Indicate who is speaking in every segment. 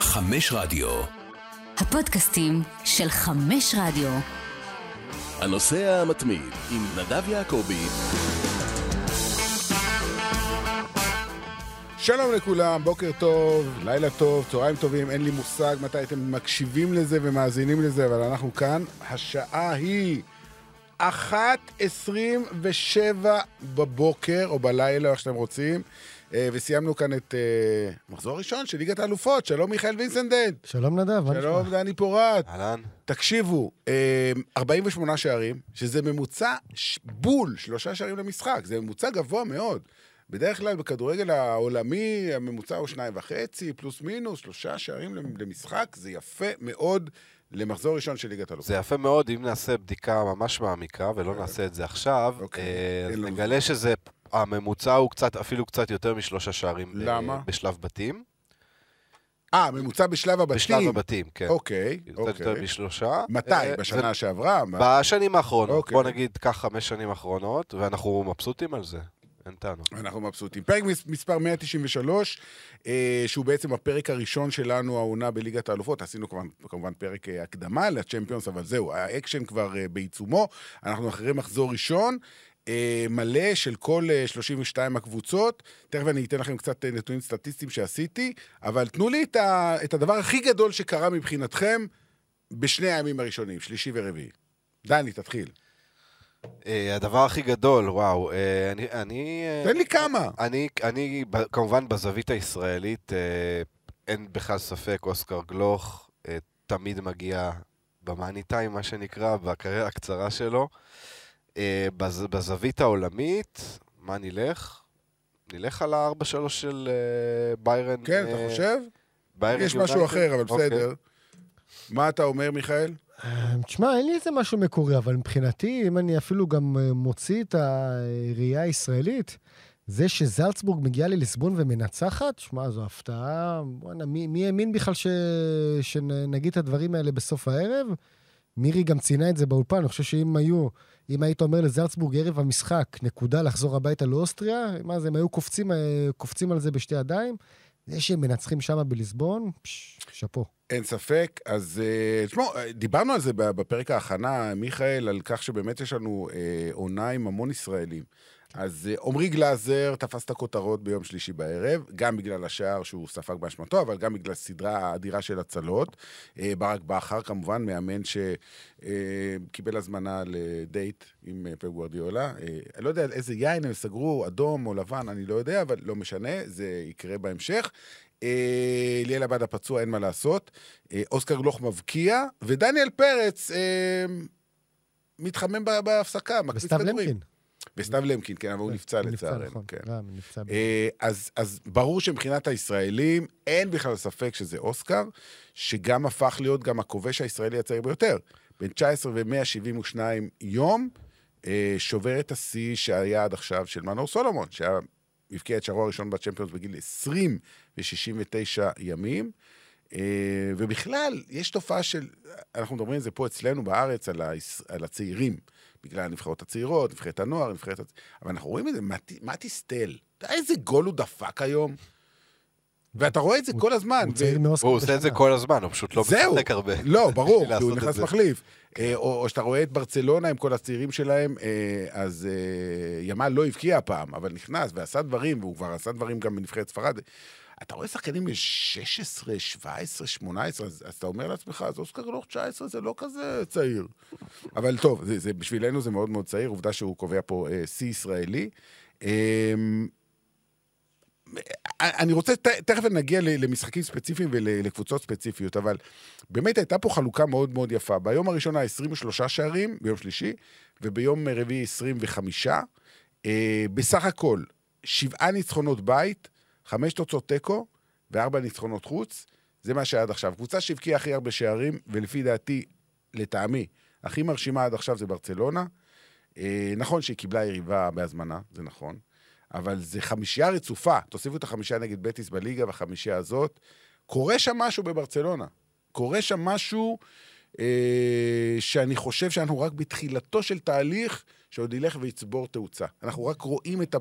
Speaker 1: חמש רדיו.
Speaker 2: הפודקאסטים של חמש רדיו.
Speaker 1: הנוסע המתמיד עם נדב יעקבי.
Speaker 3: שלום לכולם, בוקר טוב, לילה טוב, צהריים טובים, אין לי מושג מתי אתם מקשיבים לזה ומאזינים לזה, אבל אנחנו כאן. השעה היא 1.27 בבוקר, או בלילה, איך שאתם רוצים, וסיימנו כאן את אה, מחזור ראשון של ליגת האלופות. שלום מיכאל וינסנדנט.
Speaker 4: שלום נדב, מה
Speaker 3: שלום דני פורט.
Speaker 5: אהלן.
Speaker 3: תקשיבו, אה, 48 שערים, שזה ממוצע בול, שלושה שערים למשחק, זה ממוצע גבוה מאוד. בדרך כלל בכדורגל העולמי הממוצע הוא שניים וחצי, פלוס מינוס, שלושה שערים למשחק, זה יפה מאוד למחזור ראשון של ליגת האלופות.
Speaker 5: זה יפה מאוד אם נעשה בדיקה ממש מעמיקה, ולא נעשה את זה עכשיו.
Speaker 3: אוקיי,
Speaker 5: אה, אז נגלה שזה, הממוצע הוא קצת, אפילו קצת יותר משלושה שערים. ב-
Speaker 3: למה?
Speaker 5: בשלב בתים.
Speaker 3: אה, ממוצע בשלב הבתים.
Speaker 5: בשלב הבתים, כן.
Speaker 3: אוקיי,
Speaker 5: קצת
Speaker 3: אוקיי.
Speaker 5: יותר משלושה.
Speaker 3: מתי?
Speaker 5: אה,
Speaker 3: בשנה
Speaker 5: זה-
Speaker 3: שעברה?
Speaker 5: בשנים האחרונות.
Speaker 3: אוקיי.
Speaker 5: בוא נגיד, קח חמש שנים האחרונות, ואנחנו מבסוטים על זה. אין טענות.
Speaker 3: אנחנו מבסוטים. פרק מס- מספר 193, אה, שהוא בעצם הפרק הראשון שלנו, העונה בליגת האלופות. עשינו כמובן, כמובן פרק אה, הקדמה לצ'מפיונס, אבל זהו, האקשן כבר אה, בעיצומו. אנחנו אחרי מחזור ראשון. אה, מלא של כל אה, 32 הקבוצות. תכף אני אתן לכם קצת אה, נתונים סטטיסטיים שעשיתי, אבל תנו לי את, ה, את הדבר הכי גדול שקרה מבחינתכם בשני הימים הראשונים, שלישי ורביעי. דני, תתחיל.
Speaker 5: אה, הדבר הכי גדול, וואו, אה, אני... אני אה,
Speaker 3: תן לי כמה.
Speaker 5: אני, אני, כמובן, בזווית הישראלית, אה, אין בכלל ספק, אוסקר גלוך אה, תמיד מגיע במאני טיים, מה שנקרא, בקריירה הקצרה שלו. אה, בז, בזווית העולמית, מה נלך? נלך על ה-4-3 של אה, ביירן.
Speaker 3: כן,
Speaker 5: אה,
Speaker 3: אתה חושב?
Speaker 5: ביירן
Speaker 3: יש משהו? אחר, אבל
Speaker 5: אוקיי.
Speaker 3: בסדר. מה אתה אומר, מיכאל?
Speaker 4: אה, תשמע, אין לי איזה משהו מקורי, אבל מבחינתי, אם אני אפילו גם אה, מוציא את הראייה הישראלית, זה שזלצבורג מגיעה לליסבון ומנצחת, שמע, זו הפתעה. בואנה, מי, מי האמין בכלל ש... שנגיד את הדברים האלה בסוף הערב? מירי גם ציינה את זה באולפן, אני חושב שאם היו, אם היית אומר לזלצבורג ערב המשחק, נקודה לחזור הביתה לאוסטריה, מה זה, הם היו קופצים, אה, קופצים על זה בשתי ידיים. זה שהם מנצחים שם בליסבון, שאפו.
Speaker 3: אין ספק. אז אה, תשמעו, אה, דיברנו על זה בפרק ההכנה, מיכאל, על כך שבאמת יש לנו עונה עם המון ישראלים. אז אה, עמרי גלאזר תפס את הכותרות ביום שלישי בערב, גם בגלל השער שהוא ספג באשמתו, אבל גם בגלל סדרה אדירה של הצלות. אה, ברק בכר, כמובן, מאמן שקיבל הזמנה לדייט עם אה, פפ גוורדיולה. אה, אני לא יודע איזה יין הם סגרו, אדום או לבן, אני לא יודע, אבל לא משנה, זה יקרה בהמשך. אה, ליאל עבד הפצוע, אין מה לעשות. אה, אוסקר גלוך מבקיע, ודניאל פרץ אה, מתחמם בהפסקה, מקפיץ כדורים. וסתיו למקין, כן, אבל הוא נפצע לצערנו.
Speaker 4: נכון,
Speaker 3: כן.
Speaker 4: ב-
Speaker 3: אה, אז, ברור שמבחינת הישראלים, אין בכלל ספק שזה אוסקר, שגם הפך להיות גם הכובש הישראלי הצעיר ביותר. בן 19 ו-172 יום, אה, שובר את השיא שהיה עד עכשיו של מנור סולומון, שהיה, הבקיע את שערו הראשון בצ'מפיונס בגיל 20 ו-69 ימים. אה, ובכלל, יש תופעה של, אנחנו מדברים על זה פה אצלנו בארץ, על, היש, על הצעירים, בגלל הנבחרות הצעירות, נבחרת הנוער, נבחרת... הצ- אבל אנחנו רואים את זה, מתי- סטל, אתה יודע איזה גול הוא דפק היום? ואתה רואה את זה כל הזמן.
Speaker 4: הוא
Speaker 5: עושה את זה. כל הזמן, הוא פשוט לא. משחק הרבה.
Speaker 3: לא, ברור, כי הוא נכנס. מחליף. אה, או, או שאתה רואה את ברצלונה עם כל הצעירים שלהם, אה, אז אה, ימל לא הבקיע הפעם, אבל נכנס ועשה דברים, והוא כבר עשה דברים גם בנבחרת ספרד. אתה רואה שחקנים ב-16, 17, 18, אז, אז אתה אומר לעצמך, אז אוסקר גלוך 19 זה לא כזה צעיר. אבל טוב, זה, זה, בשבילנו זה מאוד מאוד צעיר, עובדה שהוא קובע פה אה, שיא ישראלי. אה, אני רוצה, ת- תכף נגיע למשחקים ספציפיים ולקבוצות ספציפיות, אבל באמת הייתה פה חלוקה מאוד מאוד יפה. ביום הראשון היה 23 שערים, ביום שלישי, וביום רביעי 25. אה, בסך הכל, שבעה ניצחונות בית, חמש תוצאות תיקו וארבע ניצחונות חוץ. זה מה שהיה עד עכשיו. קבוצה שהבקיעה הכי הרבה שערים, ולפי דעתי, לטעמי, הכי מרשימה עד עכשיו זה ברצלונה. אה, נכון שהיא קיבלה יריבה בהזמנה, זה נכון. אבל זה חמישייה רצופה. תוסיפו את החמישייה נגד בטיס בליגה והחמישייה הזאת. קורה שם משהו בברצלונה. קורה שם משהו אה, שאני חושב שאנחנו רק בתחילתו של תהליך שעוד ילך ויצבור תאוצה. אנחנו רק רואים את, ה,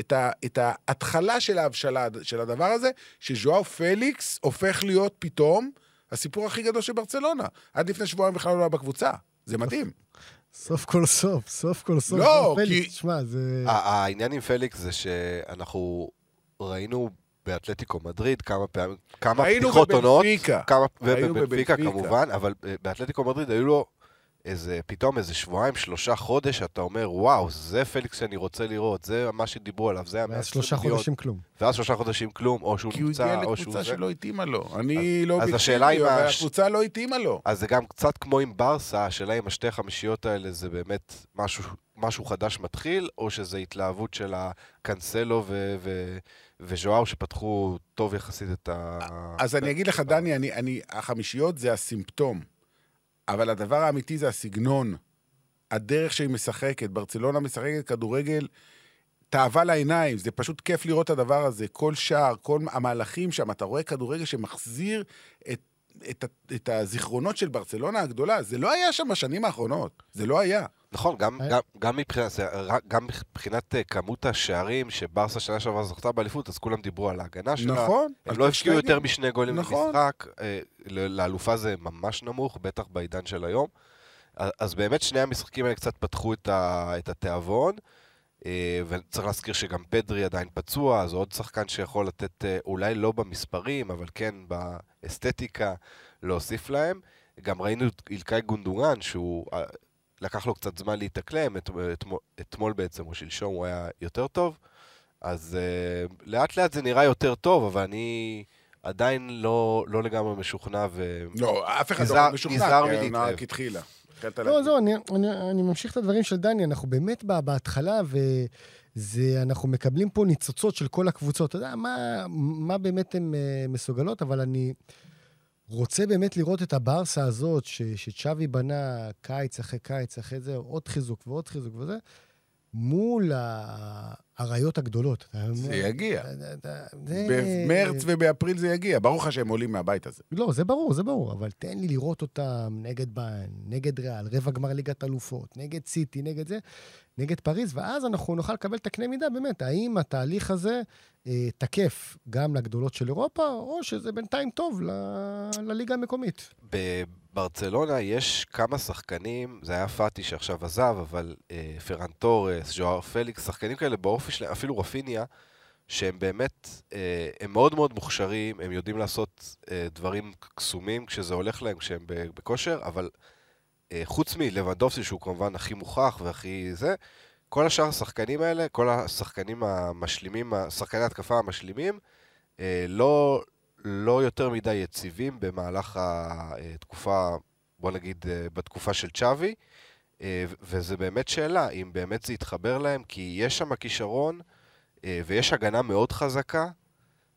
Speaker 3: את, ה, את ההתחלה של ההבשלה של הדבר הזה, שז'ואר פליקס הופך להיות פתאום הסיפור הכי גדול של ברצלונה. עד לפני שבועיים בכלל לא היה בקבוצה. זה מדהים.
Speaker 4: סוף כל סוף, סוף כל סוף.
Speaker 3: לא,
Speaker 4: פליקס,
Speaker 3: כי-
Speaker 4: תשמע, זה...
Speaker 5: העניין עם פליקס זה שאנחנו ראינו באתלטיקו מדריד כמה פעמים, כמה
Speaker 3: ראינו
Speaker 5: פתיחות עונות,
Speaker 3: בבנפיקה.
Speaker 5: כמה,
Speaker 3: ראינו
Speaker 5: ובבנפיקה
Speaker 3: בבנפיקה.
Speaker 5: כמובן, אבל אה, באתלטיקו מדריד היו לו איזה, פתאום איזה שבועיים, שלושה חודש, אתה אומר, וואו, זה פליקס שאני רוצה לראות, זה מה שדיברו עליו, זה
Speaker 4: ואז שלושה חודשים כלום.
Speaker 5: ואז שלושה חודשים כלום, או שהוא
Speaker 3: כי הוא
Speaker 5: נפצע,
Speaker 3: הגיע
Speaker 5: או שהוא
Speaker 3: לקבוצה. שלא התאימה לו. אני לא
Speaker 5: אז השאלה
Speaker 3: אובייקטיבי,
Speaker 5: אם
Speaker 3: אבל הקבוצה לא התאימה לו.
Speaker 5: אז זה גם קצת כמו עם ברסה, השאלה אם השתי החמישיות האלה זה באמת משהו, משהו חדש מתחיל, או שזה התלהבות של הקאנסלו ו- ו- וז'ואר שפתחו טוב יחסית את ה...
Speaker 3: אז אני אגיד לך, דני, אני, אני, החמישיות זה הסימפטום, אבל הדבר האמיתי זה הסגנון, הדרך שהיא משחקת. ברצלונה משחקת כדורגל תאווה לעיניים, זה פשוט כיף לראות את הדבר הזה. כל שער, כל המהלכים שם, אתה רואה כדורגל שמחזיר את, את, ה- את הזיכרונות של ברצלונה הגדולה. זה לא היה שם בשנים האחרונות, זה לא היה.
Speaker 5: נכון, גם,
Speaker 4: אה?
Speaker 5: גם, גם, מבחינת, זה רק- גם מבחינת אה, כמות השערים שברסה שנה שעברה זכתה באליפות, אז כולם דיברו על ההגנה שלה.
Speaker 3: נכון.
Speaker 5: הם לא
Speaker 3: טרשטגן.
Speaker 5: יותר משני גולים
Speaker 3: נכון.
Speaker 5: במשחק, אה, לאלופה זה ממש נמוך, בטח בעידן של היום. אז באמת שני המשחקים האלה קצת פתחו את, ה, את התיאבון, אה, וצריך להזכיר שגם פדרי עדיין פצוע, אז עוד שחקן שיכול לתת, אולי לא במספרים, אבל כן באסתטיקה, להוסיף להם. גם ראינו את אילקאי גונדורן, שהוא אה, לקח לו קצת זמן להתאקלם, את, אתמול, אתמול בעצם, או שלשום, הוא היה יותר טוב. אז uh, לאט לאט זה נראה יותר טוב, אבל אני עדיין לא, לא לגמרי משוכנע ו...
Speaker 3: לא, אף אחד לא משוכנע, כי העונה. רק התחילה.
Speaker 4: לא. זהו, אני, אני, אני ממשיך את הדברים של דני, אנחנו באמת ב- בהתחלה, וזה, אנחנו מקבלים פה ניצוצות של כל הקבוצות. אתה יודע, מה, מה באמת הן uh, מסוגלות, אבל אני רוצה באמת לראות את הברסה הזאת, ש, שצ'אבי בנה קיץ אחרי קיץ, אחרי זה, עוד חיזוק ועוד חיזוק וזה, מול ה- האריות הגדולות.
Speaker 3: זה יגיע. במרץ ובאפריל זה יגיע. ברור לך שהם עולים מהבית הזה.
Speaker 4: לא, זה ברור, זה ברור, אבל תן לי לראות אותם נגד ביין, נגד ריאל, רבע גמר ליגת אלופות, נגד סיטי, נגד זה, נגד פריז, ואז אנחנו נוכל לקבל את הקנה מידה, באמת, האם התהליך הזה אה, תקף גם לגדולות של אירופה, או שזה בינתיים טוב ל... לליגה המקומית.
Speaker 5: בברצלונה יש כמה שחקנים, זה היה פאטי שעכשיו עזב, אבל אה, פרן תורס, ז'ואר פליקס, שחקנים כאלה באופי שלהם, אפילו רפיניה, שהם באמת, אה, הם מאוד מאוד מוכשרים, הם יודעים לעשות אה, דברים קסומים כשזה הולך להם, כשהם בכושר, אבל חוץ מלבנדובסקי, שהוא כמובן הכי מוכח והכי זה, כל השאר השחקנים האלה, כל השחקנים המשלימים, שחקני התקפה המשלימים, אה, לא, לא יותר מדי יציבים במהלך התקופה, בוא נגיד, אה, בתקופה של צ'אבי, אה, וזה באמת שאלה, אם באמת זה יתחבר להם, כי יש שם כישרון אה, ויש הגנה מאוד חזקה,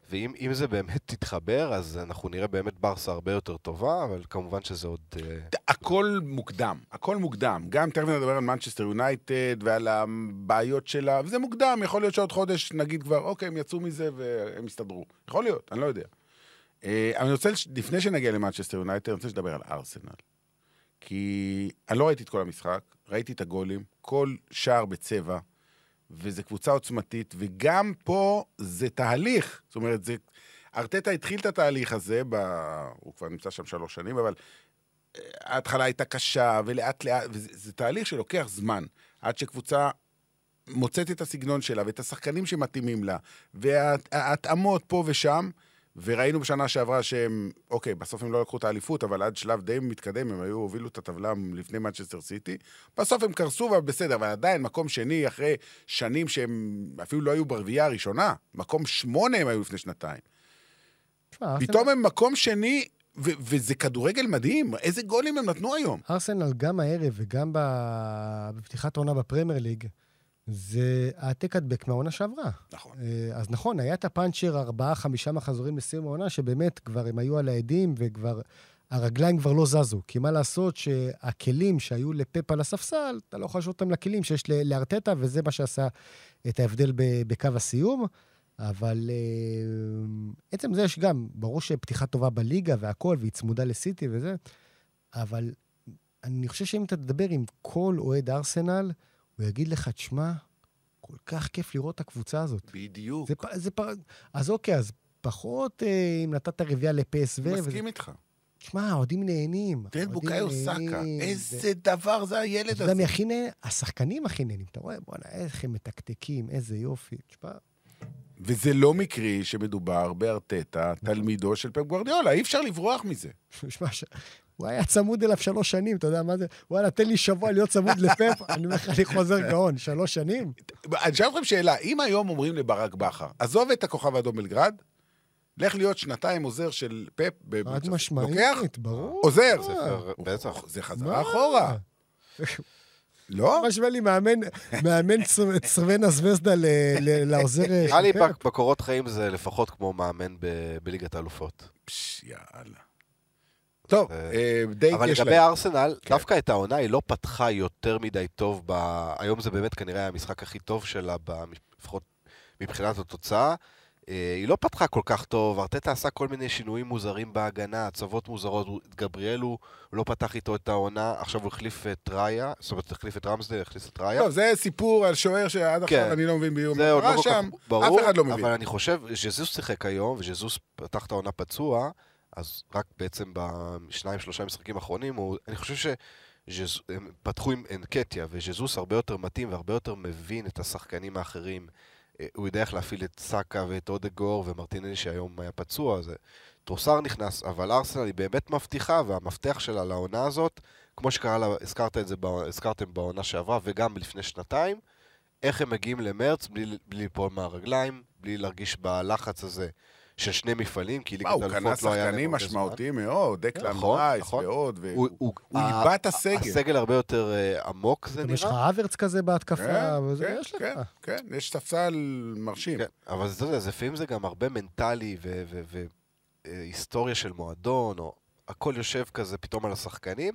Speaker 5: ואם אם זה באמת תתחבר, אז אנחנו נראה באמת ברסה הרבה יותר טובה, אבל כמובן שזה עוד... אה,
Speaker 3: הכל מוקדם, הכל מוקדם. גם תכף נדבר על מנצ'סטר יונייטד ועל הבעיות שלה, וזה מוקדם, יכול להיות שעוד חודש נגיד כבר, אוקיי, הם יצאו מזה והם הסתדרו. יכול להיות, אני לא יודע. אה, אני רוצה, לפני שנגיע למנצ'סטר יונייטד, אני רוצה לדבר על ארסנל. כי אני לא ראיתי את כל המשחק, ראיתי את הגולים, כל שער בצבע, וזו קבוצה עוצמתית, וגם פה זה תהליך. זאת אומרת, זה... ארטטה התחיל את התהליך הזה, ב... הוא כבר נמצא שם שלוש שנים, אבל אה, ההתחלה הייתה קשה, ולאט לאט, וזה זה תהליך שלוקח זמן, עד שקבוצה מוצאת את הסגנון שלה, ואת השחקנים שמתאימים לה, וההתאמות פה ושם, וראינו בשנה שעברה שהם, אוקיי, בסוף הם לא לקחו את האליפות, אבל עד שלב די מתקדם, הם היו, הובילו את הטבלה לפני מנצ'סטר סיטי. בסוף הם קרסו, אבל בסדר, אבל עדיין, מקום שני, אחרי שנים שהם אפילו לא היו ברביעייה הראשונה, מקום שמונה הם היו לפני שנתיים. פתאום הם מקום שני, ו- וזה כדורגל מדהים, איזה גולים הם נתנו היום.
Speaker 4: ארסנל גם הערב וגם בפתיחת העונה בפרמייר ליג, זה העתק הדבק מהעונה שעברה.
Speaker 3: נכון.
Speaker 4: אה, אז נכון, היה את הפאנצ'ר ארבעה, חמישה מחזורים לסיום העונה, שבאמת כבר הם היו על העדים וכבר... הרגליים כבר לא זזו, כי מה לעשות שהכלים שהיו לפפ על הספסל, אתה לא יכול להשוות אותם לכלים שיש לארטטה, וזה מה שעשה את ההבדל בקו הסיום. אבל אה, עצם זה יש גם, ברור שפתיחה טובה בליגה והכול, והיא צמודה לסיטי וזה, אבל אני חושב שאם אתה תדבר עם כל אוהד ארסנל, הוא יגיד לך, תשמע, כל כך כיף לראות את הקבוצה הזאת.
Speaker 3: בדיוק.
Speaker 4: זה, פ- זה פ... אז אוקיי, אז פחות אה, אם נתת רביעייה לפסו.
Speaker 3: מסכים איתך.
Speaker 4: תשמע, האוהדים נהנים. האוהדים
Speaker 3: בוקאיו סאקה, איזה דבר זה הילד
Speaker 4: אתה יודע
Speaker 3: הזה.
Speaker 4: הכי נהנה? השחקנים הכי נהנים. אתה רואה, בואנה, איך הם מתקתקים, איזה יופי. תשמע,
Speaker 3: וזה לא מקרי שמדובר בארטטה,
Speaker 4: נכון.
Speaker 3: תלמידו של פפ גוורדיאולה, אי אפשר לברוח מזה.
Speaker 4: שמע, ש- הוא היה צמוד אליו שלוש שנים, אתה יודע מה זה? וואלה, תן לי שבוע להיות צמוד לפפ, אני אומר לך, אני חוזר גאון. שלוש שנים?
Speaker 3: אני אשאל אתכם שאלה, אם היום אומרים לברק בכר, עזוב את הכוכב האדום בלגרד, לך להיות שנתיים עוזר של פפ,
Speaker 4: חד
Speaker 3: בברצלונה." לוקח?
Speaker 4: משמעית, ברור.
Speaker 3: עוזר.
Speaker 5: בטח.
Speaker 3: זה
Speaker 4: מה?
Speaker 3: חזרה אחורה. לא?
Speaker 4: משווה לי מאמן, מאמן צרבנה זווזדה ל- ל- לעוזר... אה,
Speaker 5: נראה לי בקורות חיים זה לפחות כמו מאמן ב- בליגת האלופות.
Speaker 3: פש, יאללה. טוב,
Speaker 5: אה,
Speaker 3: אה, די
Speaker 5: אבל
Speaker 3: יש
Speaker 5: לגבי
Speaker 3: להם.
Speaker 5: ארסנל,
Speaker 3: כן.
Speaker 5: דווקא את העונה היא לא פתחה יותר מדי טוב. ב... היום זה באמת כנראה המשחק הכי טוב שלה. לפחות מבחינת התוצאה. אה, היא לא פתחה כל כך טוב, ארטטה עשה כל מיני שינויים מוזרים בהגנה, הצבות מוזרות, גבריאל הוא לא פתח איתו את העונה, עכשיו הוא החליף את ראיה, זאת אומרת, החליף את רמסדל, החליף את ראיה.
Speaker 3: טוב, זה סיפור על שוער שעד
Speaker 5: כן.
Speaker 3: עכשיו אני לא מבין ביום מה
Speaker 5: לא
Speaker 3: קרה
Speaker 5: כך
Speaker 3: שם,
Speaker 5: ברור,
Speaker 3: אף אחד לא מבין.
Speaker 5: אבל אני חושב, ז'זוס שיחק היום, וז'זוס פתח את העונה פצוע, אז רק בעצם בשניים, שלושה משחקים האחרונים, הוא, אני חושב שהם פתחו עם אנקטיה, וז'זוס הרבה יותר מתאים והרבה יותר מבין את השחקנים האחרים. אה, הוא יודע איך להפעיל את סאקה ואת אודגור ומרטינלי שהיום היה פצוע, זה... טרוסר נכנס, אבל ארסנל היא באמת מבטיחה, והמפתח שלה לעונה הזאת, כמו שקרה לה, הזכרת את זה, הזכרתם בעונה שעברה וגם לפני שנתיים, איך הם מגיעים למרץ בלי, בלי ליפול מהרגליים, בלי להרגיש בלחץ הזה של שני מפעלים, כי ליגת
Speaker 3: הוא קנה
Speaker 5: האלופות לא היה להם
Speaker 3: שחקנים
Speaker 5: הרבה זמן.
Speaker 3: משמעותיים מאוד, דקלן
Speaker 5: נכון,
Speaker 3: רייס
Speaker 5: נכון.
Speaker 3: ועוד,
Speaker 5: הוא, הוא,
Speaker 3: הוא איבד את הסגל.
Speaker 5: הסגל הרבה יותר אה, עמוק זה
Speaker 4: גם יש לך
Speaker 5: נראה.
Speaker 4: אברץ כזה בהתקפה,
Speaker 3: כן,
Speaker 4: וזה
Speaker 3: כן,
Speaker 4: יש לך.
Speaker 3: כן, כן, יש ספסל מרשים.
Speaker 5: כן, אבל אתה יודע, לפעמים זה גם הרבה מנטלי והיסטוריה של מועדון, או הכל יושב כזה פתאום על השחקנים.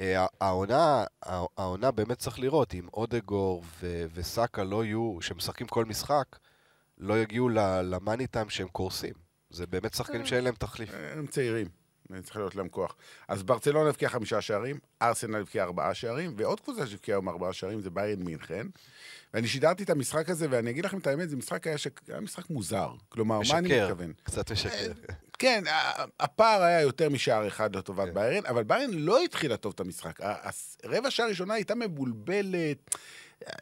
Speaker 5: אה, העונה, הע- העונה באמת צריך לראות, אם אודגור ו- וסאקה לא יהיו, שמשחקים כל משחק, לא יגיעו למאני טיים שהם קורסים. זה באמת שחקנים שאין להם תחליף.
Speaker 3: הם צעירים, צריך להיות להם כוח. אז ברצלונה הבקיעה חמישה שערים, ארסנל הבקיעה ארבעה שערים, ועוד קבוצה שהבקיעה היום ארבעה שערים זה ביירן מינכן. ואני שידרתי את המשחק הזה, ואני אגיד לכם את האמת, זה משחק היה, ש... היה משחק מוזר. כלומר, מה אני
Speaker 5: משקר,
Speaker 3: מתכוון?
Speaker 5: קצת משקר.
Speaker 3: כן, ה- הפער היה יותר משער אחד לטובת
Speaker 5: כן.
Speaker 3: ביירן, אבל ביירן לא התחילה טוב את המשחק. ה- הס- רבע שעה ראשונה הייתה מבולבלת,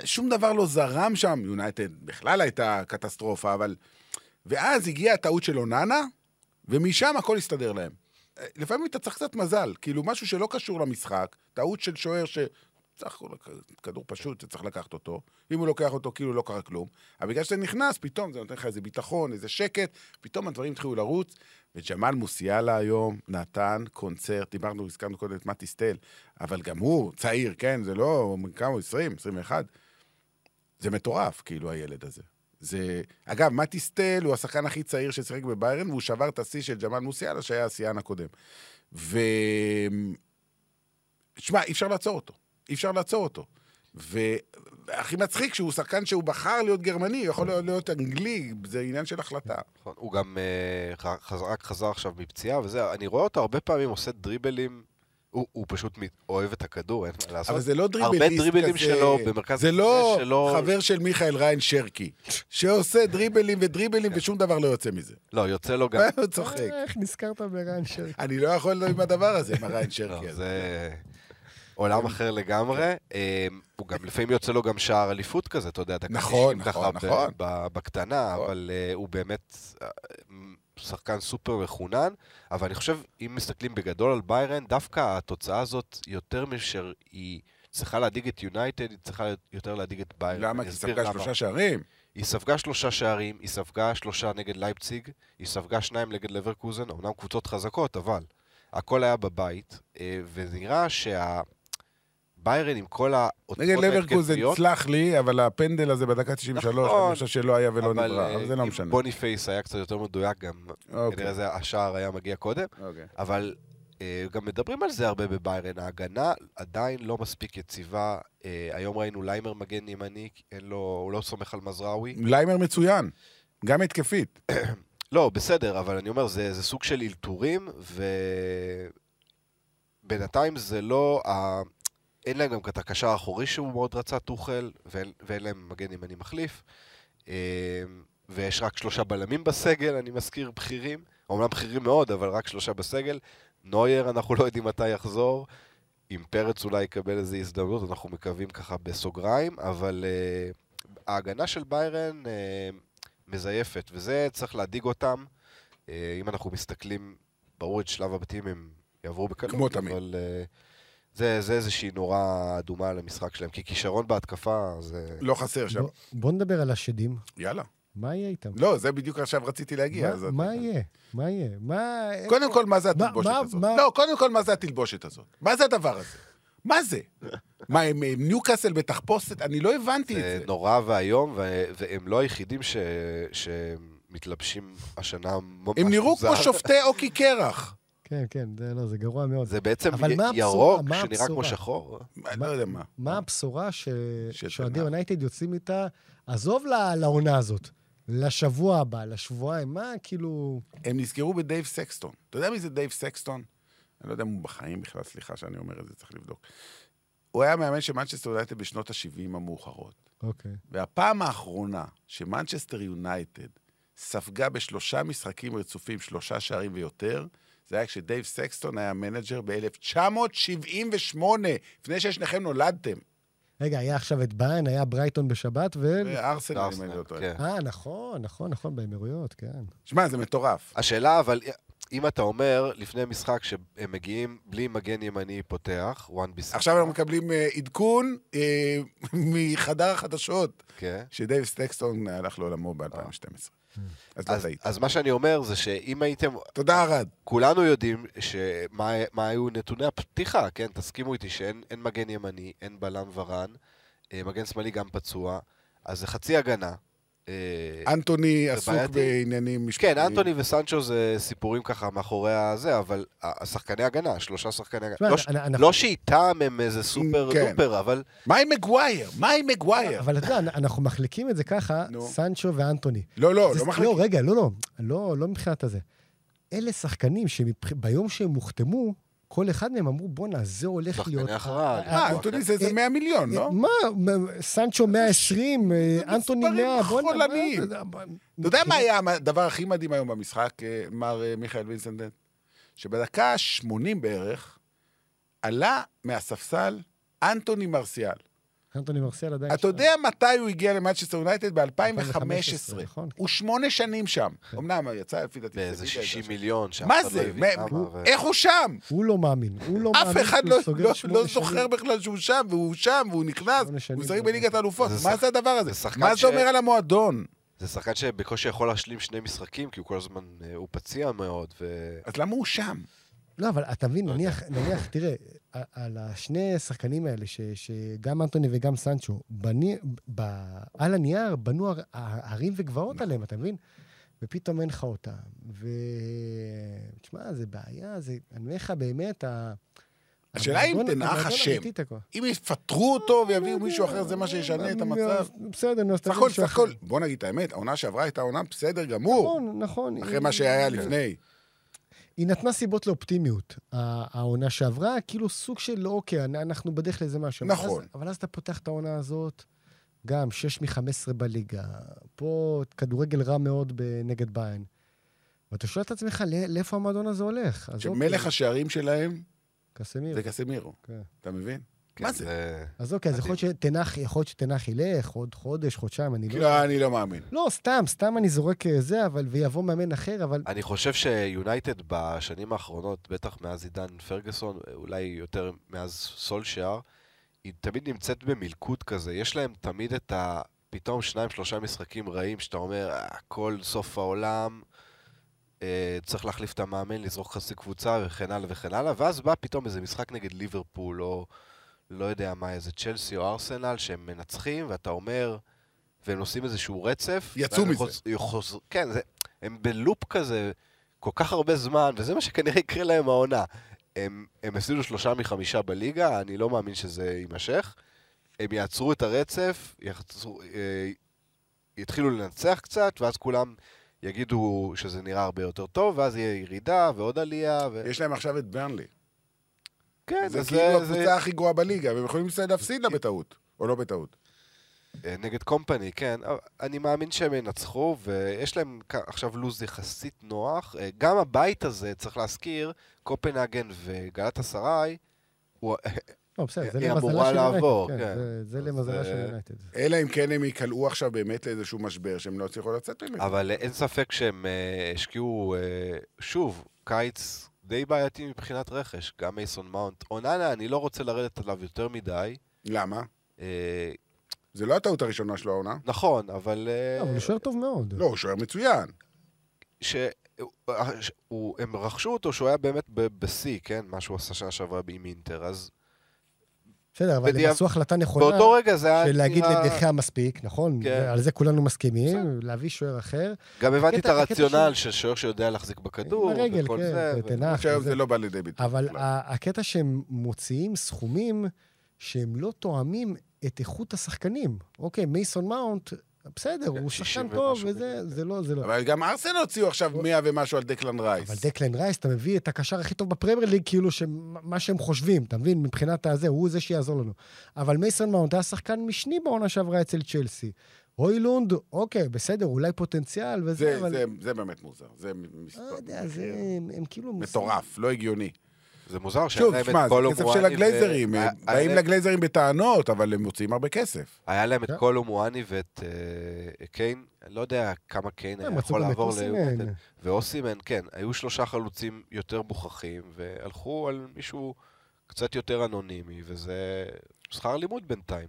Speaker 3: שום דבר לא זרם שם. יונייטד בכלל הייתה קטסטרופה, אבל... ואז הגיעה הטעות של אוננה, ומשם הכל הסתדר להם. לפעמים אתה צריך קצת מזל, כאילו משהו שלא קשור למשחק, טעות של שוער ש... סך הכל כדור פשוט, שצריך לקחת אותו. אם הוא לוקח אותו, כאילו לא קרה כלום. אבל בגלל שזה נכנס, פתאום זה נותן לך איזה ביטחון, איזה שקט, פתאום הדברים התחילו לרוץ. וג'מאל מוסיאלה היום נתן קונצרט, דיברנו, הזכרנו קודם את מתי סטל, אבל גם הוא צעיר, כן? זה לא, כמה הוא? 20, 21. זה מטורף, כאילו, הילד הזה. זה... אגב, מתי סטל הוא השחקן הכי צעיר ששיחק בביירן, והוא שבר את השיא של ג'מאל מוסיאלה, שהיה השיאן הקודם. ו... שמע, אי אפשר לעצור אותו. אי אפשר לעצור אותו. והכי מצחיק שהוא שחקן שהוא בחר להיות גרמני, הוא יכול להיות, להיות אנגלי, זה עניין של החלטה.
Speaker 5: נכון, הוא גם אה, רק חזר עכשיו מפציעה וזה, אני רואה אותו הרבה פעמים עושה דריבלים, הוא, הוא פשוט אוהב את הכדור, אין מה לעשות.
Speaker 3: אבל זה לא דריבליסט
Speaker 5: הרבה דריבלים
Speaker 3: כזה...
Speaker 5: שלו במרכז
Speaker 3: זה לא
Speaker 5: שלו-
Speaker 3: חבר של מיכאל ריין שרקי, שעושה דריבלים ודריבלים ושום דבר לא יוצא מזה.
Speaker 5: לא, יוצא לו גם...
Speaker 3: הוא צוחק.
Speaker 4: אה, איך נזכרת בריין שרקי?
Speaker 3: אני לא יכול עם הדבר הזה, עם הריין שרקי
Speaker 5: לא,
Speaker 3: הזה.
Speaker 5: עולם אחר לגמרי. אה, הוא גם, לפעמים יוצא לו גם שער אליפות כזה, אתה יודע, דקה
Speaker 3: נכון,
Speaker 5: 90
Speaker 3: נכון, נכון.
Speaker 5: בקטנה,
Speaker 3: נכון.
Speaker 5: אבל אה, הוא באמת אה, שחקן סופר מחונן, אבל אני חושב, אם מסתכלים בגדול על ביירן, דווקא התוצאה הזאת, יותר מאשר היא צריכה להדאיג את יונייטד, היא צריכה יותר להדאיג את ביירן.
Speaker 3: למה? כי
Speaker 5: אסביר
Speaker 3: ספגה. שלושה שערים.
Speaker 5: היא ספגה שלושה שערים, היא ספגה שלושה נגד לייפציג, היא ספגה שניים נגד לברקוזן, אמנם קבוצות חזקות, אבל הכל היה בבית, אה, ונראה שהביירן עם כל העוצמות
Speaker 3: נגד לברקוזן,
Speaker 5: ההתקפיות,
Speaker 3: סלח לי, אבל הפנדל הזה בדקה 93,
Speaker 5: נכון.
Speaker 3: אני חושב שלא היה ולא
Speaker 5: אבל
Speaker 3: נברא,
Speaker 5: אה,
Speaker 3: אבל זה לא משנה.
Speaker 5: בוניפייס היה קצת יותר מדויק, גם
Speaker 3: אוקיי.
Speaker 5: כנראה זה השער היה מגיע קודם,
Speaker 3: אוקיי.
Speaker 5: אבל אה, גם מדברים על זה הרבה בביירן, ההגנה עדיין לא מספיק יציבה, אה, היום ראינו ליימר מגן ימני, לו, הוא לא סומך על מזרעוי.
Speaker 3: ליימר מצוין, גם התקפית.
Speaker 5: לא, בסדר, אבל אני אומר, זה, זה סוג של אלתורים, ובינתיים זה לא... ה... אין להם גם את הקשר האחורי שהוא מאוד רצה, טוחל, ואין, ואין להם מגן ימני מחליף. אה, ויש רק שלושה בלמים בסגל, אני מזכיר, בכירים. אומנם בכירים מאוד, אבל רק שלושה בסגל. נוייר, אנחנו לא יודעים מתי יחזור. אם פרץ אולי יקבל איזו הזדמנות, אנחנו מקווים ככה בסוגריים, אבל uh, ההגנה של ביירן uh, מזייפת, וזה צריך להדאיג אותם. Uh, אם אנחנו מסתכלים, ברור את שלב הבתים הם יעברו בקלות,
Speaker 3: כמו תמיד.
Speaker 5: אבל uh, זה, זה איזושהי נורה אדומה למשחק שלהם, כי כישרון בהתקפה זה...
Speaker 3: לא חסר שם.
Speaker 4: בוא- בוא נדבר על השדים.
Speaker 3: יאללה.
Speaker 4: מה יהיה איתם?
Speaker 3: לא, זה בדיוק עכשיו רציתי להגיע.
Speaker 4: מה-
Speaker 3: אז
Speaker 4: מה יהיה? מה יהיה? מה...
Speaker 3: קודם כל, מה זה התלבושת
Speaker 4: מה-
Speaker 3: הזאת?
Speaker 4: מה-
Speaker 3: לא, קודם כל, מה זה התלבושת הזאת? מה זה הדבר הזה? מה זה? מה, הם הם ניוקאסל בתחפושת? אני לא הבנתי את
Speaker 5: זה
Speaker 3: זה.
Speaker 5: נורא ואיום, והם לא היחידים ש... שמתלבשים השנה ממש
Speaker 3: הם נראו
Speaker 5: מוזר.
Speaker 3: כמו שופטי אוקי קרח.
Speaker 4: כן, כן, זה לא, זה גרוע מאוד.
Speaker 5: זה בעצם
Speaker 4: אבל
Speaker 5: י-
Speaker 4: מה הבשורה?
Speaker 5: ירוק
Speaker 4: מה
Speaker 5: שנראה כמו
Speaker 4: הבשורה?
Speaker 5: שחור.
Speaker 3: אני לא יודע מה.
Speaker 4: מה הבשורה ש-
Speaker 3: שתנח.
Speaker 4: שאוהדי יונייטד יוצאים איתה? עזוב ל- לעונה הזאת, לשבוע הבא, לשבועיים, מה כאילו...
Speaker 3: הם נזכרו בדייב סקסטון. אתה יודע מי זה דייב סקסטון? אני לא יודע אם הוא בחיים בכלל, סליחה שאני אומר את זה, צריך לבדוק. הוא היה מאמן של מנצ'סטר יונייטד בשנות ה-70 המאוחרות.
Speaker 4: אוקיי.
Speaker 3: והפעם האחרונה שמנצ'סטר יונייטד ספגה בשלושה משחקים רצופים, שלושה שערים ויותר, זה היה כשדייב סקסטון היה מנג'ר ב-1978, לפני ששניכם נולדתם.
Speaker 4: רגע, היה עכשיו את ביירן, היה ברייטון בשבת, ו...
Speaker 3: וארסנל, אם אני לא טועה.
Speaker 5: כן.
Speaker 4: אה, נכון, נכון, נכון, באמירויות, כן.
Speaker 3: שמע, זה מטורף.
Speaker 5: השאלה, אבל, אם אתה אומר, לפני משחק שהם מגיעים בלי מגן ימני פותח, וואן ביסאקה.
Speaker 3: עכשיו אנחנו מקבלים אה, עדכון אה, מחדר החדשות,
Speaker 5: כן.
Speaker 3: שדייב סקסטון הלך לעולמו ב-2012. אז לא טעית.
Speaker 5: אז מה שאני אומר זה שאם הייתם,
Speaker 3: תודה, ארד.
Speaker 5: כולנו יודעים מה היו נתוני הפתיחה, כן? תסכימו איתי שאין אין מגן ימני, אין בלם ורן, אה, מגן שמאלי גם פצוע, אז זה חצי הגנה. אה,
Speaker 3: אנטוני עסוק. בעניינים משפטיים.
Speaker 5: כן, אנטוני וסנצ'ו זה סיפורים ככה מאחורי הזה, אבל השחקני הגנה, שלושה שחקני הגנה. לא, לא שאיתם הם איזה סופר
Speaker 3: כן.
Speaker 5: דופר, אבל
Speaker 3: מה עם מגווייר? מה עם מגווייר?
Speaker 4: אבל אתה יודע, אנחנו מחליקים את זה ככה. סנצ'ו ואנטוני.
Speaker 3: לא, לא, לא מחליק.
Speaker 4: לא, רגע, לא, לא, לא, לא מבחינת הזה. אלה שחקנים שביום שהם הוחתמו, כל אחד מהם אמרו, בואנה, זה הולך
Speaker 5: שחקני
Speaker 4: להיות...
Speaker 5: הכרעה,
Speaker 4: אה,
Speaker 3: אה, אנטוני זה איזה 100 מיליון, לא?
Speaker 4: מה, סנצ'ו 120, אה, אנטוני
Speaker 3: מספרים
Speaker 4: 100, בוא'נה, מה
Speaker 3: חולניים.
Speaker 4: זה?
Speaker 3: אתה יודע מה היה הדבר הכי מדהים היום במשחק, אה, מר אה, מיכאל וינסנדנט? שבדקה ה-80 בערך, עלה מהספסל אנטוני מרסיאל.
Speaker 4: אנטוני מרסיאל עדיין...
Speaker 3: אתה
Speaker 4: שם.
Speaker 3: יודע מתי הוא הגיע למנצ'סטר יונייטד? ב-2015.
Speaker 4: 2015, נכון.
Speaker 3: הוא שמונה שנים שם. אמנם יצא לפי דעתי...
Speaker 5: באיזה
Speaker 3: סביבה,
Speaker 5: 60
Speaker 3: איזה-
Speaker 5: מיליון, שאף
Speaker 3: מה
Speaker 5: לא
Speaker 3: זה? הוא- איך הוא שם?
Speaker 4: הוא לא מאמין, הוא לא מאמין.
Speaker 3: אף אחד לא- לא- לא זוכר. בכלל שהוא שם, והוא שם, והוא נכנס, הוא משחק
Speaker 4: זה-
Speaker 3: בליגת האלופות.
Speaker 5: זה
Speaker 3: מה זה הדבר הזה? מה זה אומר על המועדון?
Speaker 5: זה שחקן שבקושי יכול להשלים שני משחקים, כי הוא כל הזמן, אה, הוא פציע מאוד, ו...
Speaker 3: אז למה הוא שם?
Speaker 4: לא, אבל אתה מבין,
Speaker 5: לא
Speaker 4: נניח, נניח, תראה, על השני השחקנים האלה, ש, שגם אנטוני וגם סנצ'ו, בני, ב, על הנייר בנו הר, הרים וגבעות
Speaker 3: נכון.
Speaker 4: עליהם, אתה מבין? ופתאום אין לך אותם. ו... תשמע, זה בעיה, זה... אני אומר לך, באמת, ה...
Speaker 3: השאלה אם תנח השם. אם יפטרו אותו ויביאו מישהו אחר, זה מה שישנה את המצב.
Speaker 4: בסדר, נו, אז תביא מישהו אחר.
Speaker 3: בוא נגיד את האמת, העונה שעברה הייתה עונה בסדר גמור,
Speaker 4: נכון, נכון.
Speaker 3: אחרי מה שהיה לפני.
Speaker 4: היא נתנה סיבות לאופטימיות, העונה שעברה, כאילו סוג של, אוקיי, אנ- אנחנו בדרך לאיזה משהו.
Speaker 3: נכון.
Speaker 4: אז- אבל אז אתה פותח את העונה הזאת, גם 6 מ-15 בליגה, פה כדורגל רע מאוד נגד ביין. ואתה שואל את עצמך, לא- לאיפה המועדון הזה הולך?
Speaker 3: שמלך
Speaker 4: אוקיי,
Speaker 3: השערים שלהם
Speaker 4: קסמיר.
Speaker 3: זה קסמירו,
Speaker 4: כן.
Speaker 3: אתה מבין?
Speaker 5: כן,
Speaker 3: מה זה?
Speaker 4: אז אוקיי, אז יכול להיות שתנח, יכול להיות שתנח ילך עוד חודש, חודשיים, אני לא...
Speaker 3: לא, אני לא מאמין.
Speaker 4: לא, סתם, סתם אני זורק אה, זה, אבל, ויבוא מאמן אחר, אבל...
Speaker 5: אני חושב שיונייטד בשנים האחרונות, בטח מאז עידן פרגוסון, אולי יותר מאז סולשיאר, היא תמיד נמצאת במלכוד כזה. יש להם תמיד את ה... פתאום שניים, שלושה משחקים רעים, שאתה אומר, "אה, הכל סוף העולם, אה, צריך להחליף את המאמן, לזרוק חצי קבוצה וכן הלאה וכן הלאה, ואז בא פתאום איזה משחק נגד ליברפול, או לא יודע מה, איזה צ'לסי או ארסנל, שהם מנצחים, ואתה אומר, והם עושים איזשהו רצף.
Speaker 3: יצאו מזה.
Speaker 5: חוז- חוז... כן, זה... הם בלופ כזה כל כך הרבה זמן, וזה מה שכנראה יקרה להם העונה. הם, הם הפסידו שלושה מחמישה בליגה, אני לא מאמין שזה יימשך. הם יעצרו את הרצף, יחצרו, אה, יתחילו לנצח קצת, ואז כולם יגידו שזה נראה הרבה יותר טוב, ואז יהיה ירידה ועוד עלייה. ו...
Speaker 3: יש להם עכשיו את ברנלי.
Speaker 5: כן,
Speaker 3: זה כאילו
Speaker 5: זה-
Speaker 3: הקבוצה הכי גרועה בליגה, והם יכולים להפסיד לה בטעות, או לא בטעות.
Speaker 5: אה, נגד קומפני, כן. אבל אני מאמין שהם ינצחו, ויש להם עכשיו לו"ז יחסית נוח. אה, גם הבית הזה, צריך להזכיר, קופנהגן וגלת אסריי, הוא...
Speaker 4: לא, בסדר, זה
Speaker 5: היא
Speaker 4: למזלה
Speaker 5: אמורה
Speaker 4: של יונייטד. כן,
Speaker 5: כן.
Speaker 4: זה- למזלה
Speaker 5: אה,
Speaker 4: של יונייטד.
Speaker 3: אלא אם כן הם ייקלעו עכשיו באמת לאיזשהו משבר שהם לא יצליחו לצאת ממנו.
Speaker 5: אבל אה, אין ספק שהם אה, השקיעו, אה, שוב, קיץ די בעייתי מבחינת רכש. גם מייסון מאונט. אוננה, אני לא רוצה לרדת עליו יותר מדי.
Speaker 3: למה?
Speaker 5: אה,
Speaker 3: זה לא הטעות הראשונה שלו העונה.
Speaker 5: נכון, אבל... אה,
Speaker 4: לא, אבל הוא שוער טוב מאוד.
Speaker 3: לא, הוא שוער מצוין.
Speaker 5: ש... הוא- הוא- הם רכשו אותו שהוא היה באמת ב- בשיא, כן? מה שהוא עשה שנה שעברה עם אינטר, אז
Speaker 4: בסדר, אבל הם עשו החלטה נכונה.
Speaker 5: באותו רגע זה היה
Speaker 4: של להגיד
Speaker 5: נראה-
Speaker 4: לדחיה מספיק, נכון?
Speaker 5: כן.
Speaker 4: על זה כולנו מסכימים, להביא שוער אחר.
Speaker 5: גם הבנתי את הרציונל של שוער שיודע להחזיק בכדור,
Speaker 4: עם הרגל,
Speaker 5: וכל
Speaker 4: כן,
Speaker 5: זה.
Speaker 4: ותנח.
Speaker 3: עכשיו. זה לא בא לידי ביטוי.
Speaker 4: אבל הקטע שהם מוציאים סכומים שהם לא תואמים את איכות השחקנים. אוקיי, מייסון מאונט, בסדר, הוא
Speaker 5: 60
Speaker 4: שחקן טוב, וזה
Speaker 5: כן.
Speaker 4: זה לא, זה לא.
Speaker 3: אבל גם ארסנל הוציאו עכשיו 100 ומשהו על דקלן רייס.
Speaker 4: אבל דקלן רייס, אתה מביא את הקשר הכי טוב בפרמייר ליג, כאילו שמה שהם חושבים, אתה מבין? מבחינת הזה, הוא זה שיעזור לנו. אבל מייסון מאונט היה שחקן משני בעונה שעברה אצל צ'לסי. הוילונד, אוקיי, בסדר, אולי פוטנציאל וזה,
Speaker 3: זה,
Speaker 4: אבל...
Speaker 3: זה, זה באמת מוזר. זה
Speaker 4: לא
Speaker 3: מספר...
Speaker 4: יודע, זה... הם, הם כאילו...
Speaker 3: מטורף, לא הגיוני.
Speaker 5: זה מוזר שהיה
Speaker 3: שוב,
Speaker 5: להם
Speaker 3: תשמע,
Speaker 5: את
Speaker 3: זה
Speaker 5: קולו
Speaker 3: כסף
Speaker 5: מואני
Speaker 3: של הגלייזרים.
Speaker 5: ו-
Speaker 3: הם באים לגלייזרים בטענות, אבל הם מוציאים הרבה כסף.
Speaker 5: היה להם את
Speaker 4: כן.
Speaker 5: קולו מואני ואת אה, קיין, אני לא יודע כמה קיין היה יכול לעבור. ליונייטד. ואוסימן, כן, היו שלושה חלוצים יותר מוכחים, והלכו על מישהו קצת יותר אנונימי, וזה שכר לימוד בינתיים.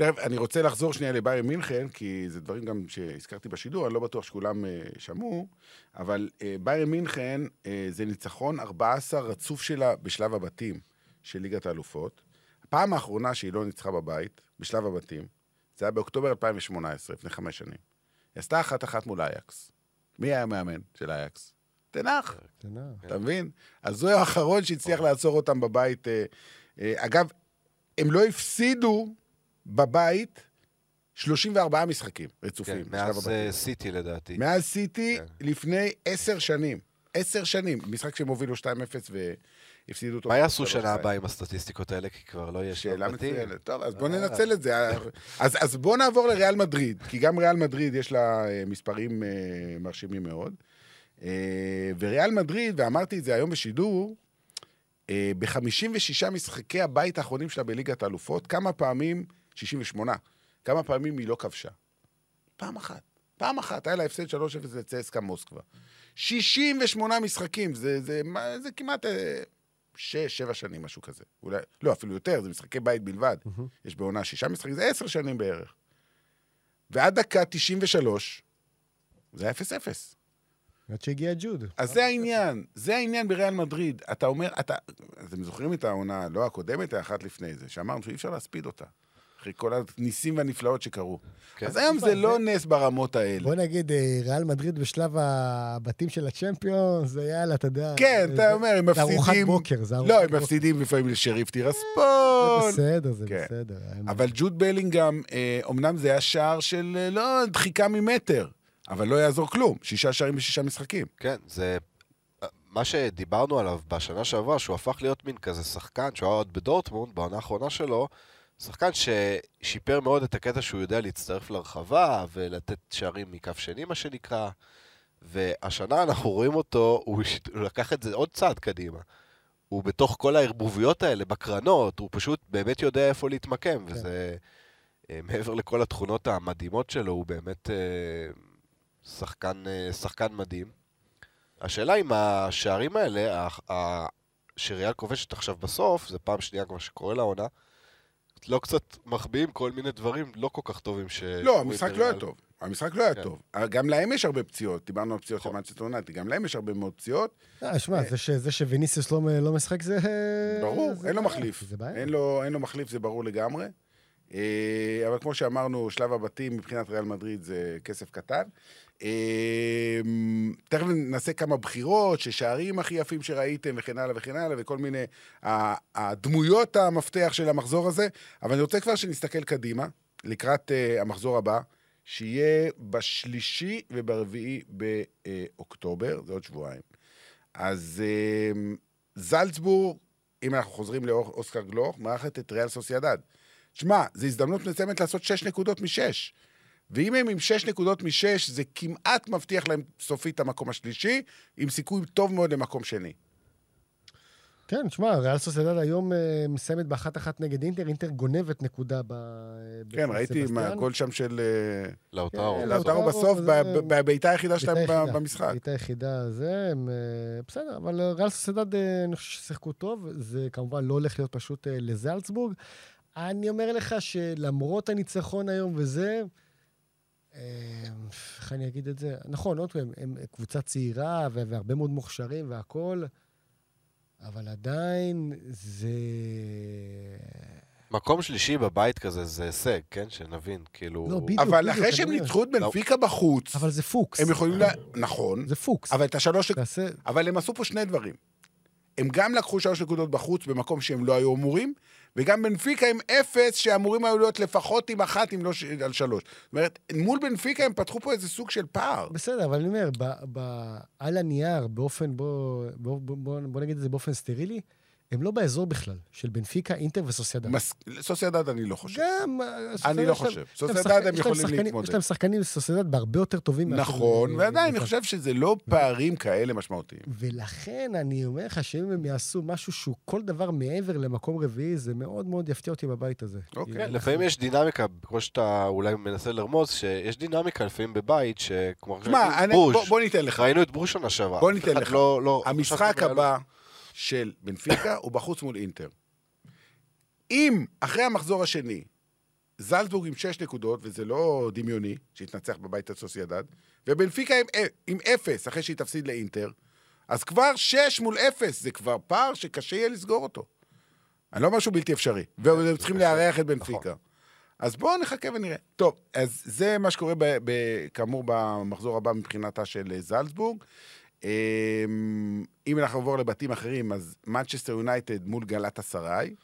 Speaker 3: תכף, אני רוצה לחזור שנייה לביירן מינכן, כי זה דברים גם שהזכרתי בשידור, אני לא בטוח שכולם אה, שמעו, אבל אה, ביירן מינכן אה, זה ניצחון 14 רצוף שלה בשלב הבתים של ליגת האלופות. הפעם האחרונה שהיא לא ניצחה בבית, בשלב הבתים, זה היה באוקטובר 2018, לפני חמש שנים. היא עשתה אחת-אחת מול אייקס. מי היה המאמן של אייקס? תנח.
Speaker 4: תנח.
Speaker 3: אתה מבין? אז הוא האחרון שהצליח לעצור אותם בבית. אגב, הם לא הפסידו בבית 34 משחקים רצופים.
Speaker 5: כן, מאז. אה, סיטי לדעתי.
Speaker 3: מאז סיטי
Speaker 5: כן.
Speaker 3: לפני עשר שנים. עשר שנים. משחק שהם הובילו 2-0 והפסידו אותו.
Speaker 5: מה יעשו שנה. הבאה עם הסטטיסטיקות האלה? כי כבר לא יהיה
Speaker 3: שאלה. מצוינת. טוב, אז בואו
Speaker 5: אה.
Speaker 3: ננצל את זה. אז, אז בואו נעבור לריאל מדריד, כי גם ריאל מדריד יש לה אה, מספרים מרשימים מאוד. וריאל מדריד, ואמרתי את זה היום בשידור, אה, ב-56 משחקי הבית האחרונים שלה בליגת האלופות, כמה פעמים, 68, כמה פעמים היא לא כבשה? פעם אחת. פעם אחת, היה לה הפסד 3-0 לצסקה מוסקבה. 68 משחקים, זה, זה, מה- זה כמעט אה, שש, שבע שנים, משהו כזה. אולי, לא, אפילו יותר, זה משחקי בית בלבד. יש בעונה שישה משחקים, זה עשר שנים בערך. ועד דקה 93, זה היה 0-0.
Speaker 4: עד שהגיע ג'וד.
Speaker 3: אז זה העניין, זה העניין בריאל מדריד. אתה אומר, אתה... אתם זוכרים את העונה, לא הקודמת, האחת לפני זה, שאמרנו שאי אפשר להספיד אותה. אחרי כל הניסים והנפלאות שקרו.
Speaker 5: כן.
Speaker 3: אז היום זה לא נס ברמות האלה.
Speaker 4: בוא נגיד, אה, ריאל מדריד בשלב הבתים של הצ'מפיון, זה יאללה, אתה יודע.
Speaker 3: כן,
Speaker 4: זה-
Speaker 3: אתה אומר, הם
Speaker 4: זה ארוחת
Speaker 3: מפסידים...
Speaker 4: בוקר, זה ארוחת
Speaker 3: לא, הם
Speaker 4: בוקר.
Speaker 3: מפסידים לפעמים לשריף
Speaker 4: זה
Speaker 3: טירספון.
Speaker 4: בסדר, זה
Speaker 3: כן.
Speaker 4: בסדר.
Speaker 3: אבל ג'וד בלינגהם, אה, אמנם זה היה שער של אה, לא דחיקה ממטר, אבל לא יעזור כלום. שישה שערים בשישה משחקים.
Speaker 5: כן, זה... מה שדיברנו עליו בשנה שעברה, שהוא הפך להיות מין כזה שחקן, שהוא היה עוד בדורטמונד, בעונה האחרונה שלו, שחקן ששיפר מאוד את הקטע שהוא יודע להצטרף לרחבה ולתת שערים מכף שני, מה שנקרא. והשנה אנחנו רואים אותו, הוא, הוא לקח את זה עוד צעד קדימה. הוא בתוך כל הערבוביות האלה, בקרנות, הוא פשוט באמת יודע איפה להתמקם,
Speaker 4: כן.
Speaker 5: וזה... אה, מעבר לכל התכונות המדהימות שלו, הוא באמת אה, שחקן, אה, שחקן מדהים. השאלה אם השערים האלה, שריאל כובשת עכשיו בסוף, זה פעם שנייה כבר שקורה לעונה, לא קצת מחביאים כל מיני דברים לא כל כך טובים ש...
Speaker 3: לא, המשחק לא היה טוב. המשחק לא היה
Speaker 5: כן.
Speaker 3: טוב. גם להם יש הרבה פציעות. דיברנו על פציעות של מנצ'סטר יונייטד, גם להם יש הרבה מאוד פציעות.
Speaker 4: אה, שמע, זה ש- זה שוויניסיוס לא לא משחק זה...
Speaker 3: ברור, אין לו מחליף.
Speaker 4: זה בעיה.
Speaker 3: אין לו, אין לו מחליף, זה ברור לגמרי. אה, אבל כמו שאמרנו, שלב הבתים מבחינת ריאל מדריד זה כסף קטן. אה, תכף נעשה כמה בחירות, ששערים הכי יפים שראיתם וכן הלאה וכן הלאה, וכל מיני הדמויות המפתח של המחזור הזה. אבל אני רוצה כבר שנסתכל קדימה, לקראת אה, המחזור הבא, שיהיה בשלישי וברביעי באוקטובר, זה עוד שבועיים. אז זלצבורג אם אנחנו חוזרים לאוסקר גלוך, מארחת את ריאל סוסיידד. שמע, זו הזדמנות מצוינת לעשות שש נקודות משש. ואם הם עם שש נקודות משש, זה כמעט מבטיח להם סופית את המקום השלישי, עם סיכוי טוב מאוד למקום שני.
Speaker 4: כן, תשמע, ריאל סוסיידד היום אה, מסיימת באחת אחת נגד אינטר, אינטר גונבת נקודה ב...
Speaker 3: כן, ראיתי
Speaker 4: סבסטיאן.
Speaker 3: מהגול שם של אה,
Speaker 5: לאוטרו.
Speaker 4: כן,
Speaker 3: לאוטרו בסוף, בבעיטה היחידה שלהם. במשחק.
Speaker 4: בעיטה היחידה זה, הם... בסדר, אבל ריאל סוסיידד, אני חושב ששיחקו טוב, זה כמובן לא הולך להיות פשוט לזלצבורג. אני אומר לך שלמרות הניצחון היום וזה, אה, איך אני אגיד את זה? נכון, עוד פעם, הם קבוצה צעירה והרבה מאוד מוכשרים והכול, אבל עדיין זה...
Speaker 5: מקום שלישי בבית כזה זה הישג, כן? שנבין, כאילו...
Speaker 4: לא, בדיוק.
Speaker 3: אבל אחרי
Speaker 4: אני
Speaker 3: שהם. ניצחו את בנפיקה בחוץ,
Speaker 4: אבל זה פוקס.
Speaker 3: הם יכולים ל... נכון,
Speaker 4: זה פוקס.
Speaker 3: אבל את השלוש...
Speaker 4: תעשה...
Speaker 3: אבל הם עשו פה שני דברים. הם גם לקחו שלוש נקודות בחוץ במקום שהם לא היו אמורים, וגם בנפיקה עם אפס שאמורים היו להיות לפחות עם אחת, אם לא ש... על שלוש. זאת אומרת, מול בנפיקה הם פתחו פה איזה סוג של פער.
Speaker 4: בסדר, אבל אני אומר, ב, ב, על הנייר, באופן, בוא, בוא, בוא, בוא, נגיד את זה באופן סטרילי, הם לא באזור בכלל, של בנפיקה, אינטר וסוסיידד.
Speaker 3: מס... סוסיידד אני לא חושב.
Speaker 4: גם... אה,
Speaker 3: אני
Speaker 4: סוסיידד
Speaker 3: לא חושב. סוסיידד
Speaker 4: שחק-
Speaker 3: הם יכולים
Speaker 4: שחקנים-
Speaker 3: להתמודד.
Speaker 4: יש להם שחקנים בסוסיידד בהרבה יותר טובים.
Speaker 3: נכון, ועדיין, אני
Speaker 4: בנפיקה.
Speaker 3: חושב שזה לא פערים כאלה משמעותיים.
Speaker 4: ולכן אני אומר לך שאם הם יעשו משהו שהוא כל דבר מעבר למקום רביעי, זה מאוד מאוד יפתיע אותי בבית הזה.
Speaker 3: אוקיי.
Speaker 5: כן, לפעמים יש דינמיקה, כמו שאתה אולי מנסה לרמוז, שיש דינמיקה לפעמים בבית, שכמו ברוז',
Speaker 3: בוא- בוא ניתן לך.
Speaker 5: ראינו את ברוז' שנה שעברה.
Speaker 3: בוא ניתן לך.
Speaker 5: לא- לא-
Speaker 3: המשחק
Speaker 5: חשבתי
Speaker 3: הבא של בנפיקה הוא בחוץ מול אינטר. אם אחרי המחזור השני, זלצבורג עם שש נקודות, וזה לא דמיוני, שהתנצח בבית הסוסיידד, ובנפיקה עם, עם אפס אחרי שהיא תפסיד לאינטר, אז כבר שש מול אפס, זה כבר פער שקשה יהיה לסגור אותו. אני לא אומר שהוא בלתי אפשרי, והם צריכים לארח את בנפיקה. אז בואו נחכה ונראה. טוב, אז זה מה שקורה, ב, ב, כאמור, במחזור הבא מבחינתה של אה, זלצבורג. אמ, אם אנחנו נעבור לבתים אחרים, אז מנצ'סטר יונייטד מול גלת אסריי.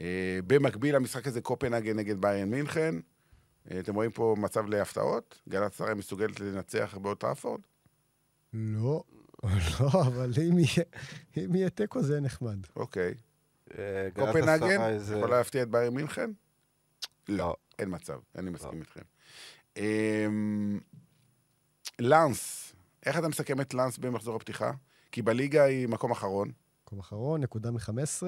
Speaker 3: אה, במקביל למשחק הזה, קופנהגן נגד ביירן מינכן. אה, אתם רואים פה מצב להפתעות? גלת אסריי מסוגלת לנצח באוטראפורד?
Speaker 4: לא, לא, אבל אם יהיה- תיקו זה נחמד.
Speaker 3: אוקיי.
Speaker 5: אה,
Speaker 3: קופנהגן יכולה להפתיע את ביירן מינכן?
Speaker 5: לא.
Speaker 3: אין מצב, אני מסכים איתכם. אמ, לאנס, איך אתה מסכם את לאנס במחזור הפתיחה? כי בליגה היא מקום אחרון.
Speaker 4: מקום אחרון, נקודה מ-15.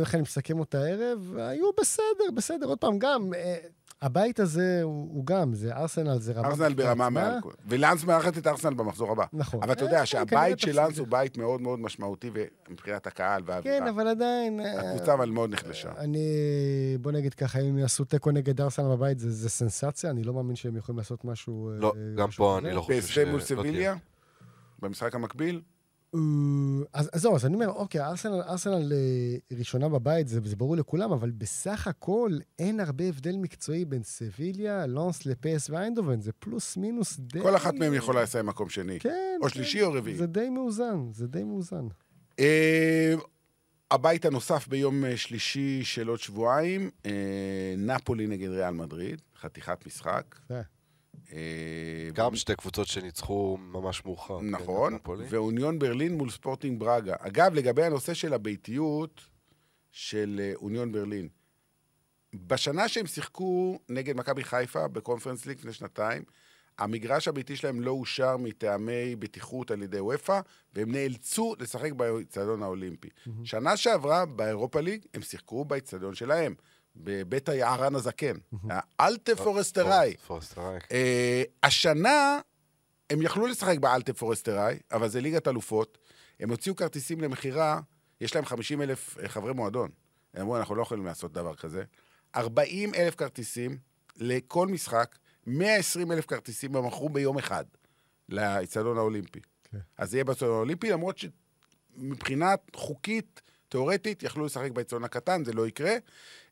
Speaker 4: איך אני מסכם אותה הערב? היו בסדר, בסדר. עוד פעם, גם, אה, הבית הזה הוא, הוא גם, זה ארסנל, זה רמה...
Speaker 3: ארסנל ברמה. מעל... ולאנס מארחת את ארסנל במחזור הבא.
Speaker 4: נכון.
Speaker 3: אבל אתה
Speaker 4: אה,
Speaker 3: יודע
Speaker 4: כן,
Speaker 3: שהבית של. לאנס הוא בית מאוד מאוד משמעותי מבחינת הקהל והאווירה.
Speaker 4: כן, אבל עדיין... אה,
Speaker 3: הקבוצה אבל מאוד נחלשה.
Speaker 4: אני, בוא נגיד ככה, אם יעשו תיקו נגד ארסנל בבית, זה, זה סנסציה, אני לא מאמין שהם יכולים לעשות משהו... אה,
Speaker 5: לא, גם
Speaker 4: משהו
Speaker 5: פה
Speaker 4: כזה.
Speaker 5: אני לא חושב
Speaker 3: מול
Speaker 5: שלא
Speaker 3: סביליה? במשחק המקביל?
Speaker 4: אה, אז, אז זהו, אז אני אומר, אוקיי, ארסנל, ארסנל אה, ראשונה בבית, זה, זה ברור לכולם, אבל בסך הכל אין הרבה הבדל מקצועי בין סביליה, לונס, לפס ואיינדובן, זה פלוס מינוס די...
Speaker 3: כל אחת מהן יכולה לסיים מקום שני.
Speaker 4: כן.
Speaker 3: או
Speaker 4: כן,
Speaker 3: שלישי או רביעי.
Speaker 4: זה די מאוזן, זה די מאוזן.
Speaker 3: אה, הבית הנוסף ביום שלישי של עוד שבועיים, נפולי נגד ריאל מדריד, חתיכת משחק. אה,
Speaker 5: גם שתי קבוצות שניצחו ממש מאוחר. כן,
Speaker 3: נכון. ואוניון ברלין מול ספורטינג ברגה. אגב, לגבי הנושא של הביתיות של אה, אוניון ברלין, בשנה שהם שיחקו נגד מכבי חיפה בקונפרנס ליג לפני שנתיים, המגרש הביתי שלהם לא אושר מטעמי בטיחות על ידי וופא, והם נאלצו לשחק באצטדיון האולימפי. שנה שעברה, באירופה ליג, הם שיחקו באצטדיון שלהם, בבית היערן הזקן, האלטה פורסטראי.
Speaker 5: פורסטראי.
Speaker 3: אה, השנה הם יכלו לשחק באלטה פורסטראי, אבל זה ליגת אלופות. הם הוציאו כרטיסים למכירה, יש להם 50 אלף אה, חברי מועדון. הם אמרו, אנחנו לא יכולים לעשות דבר כזה. 40 אלף כרטיסים לכל משחק, 120 אלף כרטיסים הם מכרו ביום אחד לאצטדיון האולימפי.
Speaker 4: כן.
Speaker 3: אז זה יהיה באצטדיון האולימפי, למרות שמבחינת חוקית, תיאורטית, יכלו לשחק באצטדיון הקטן, זה לא יקרה.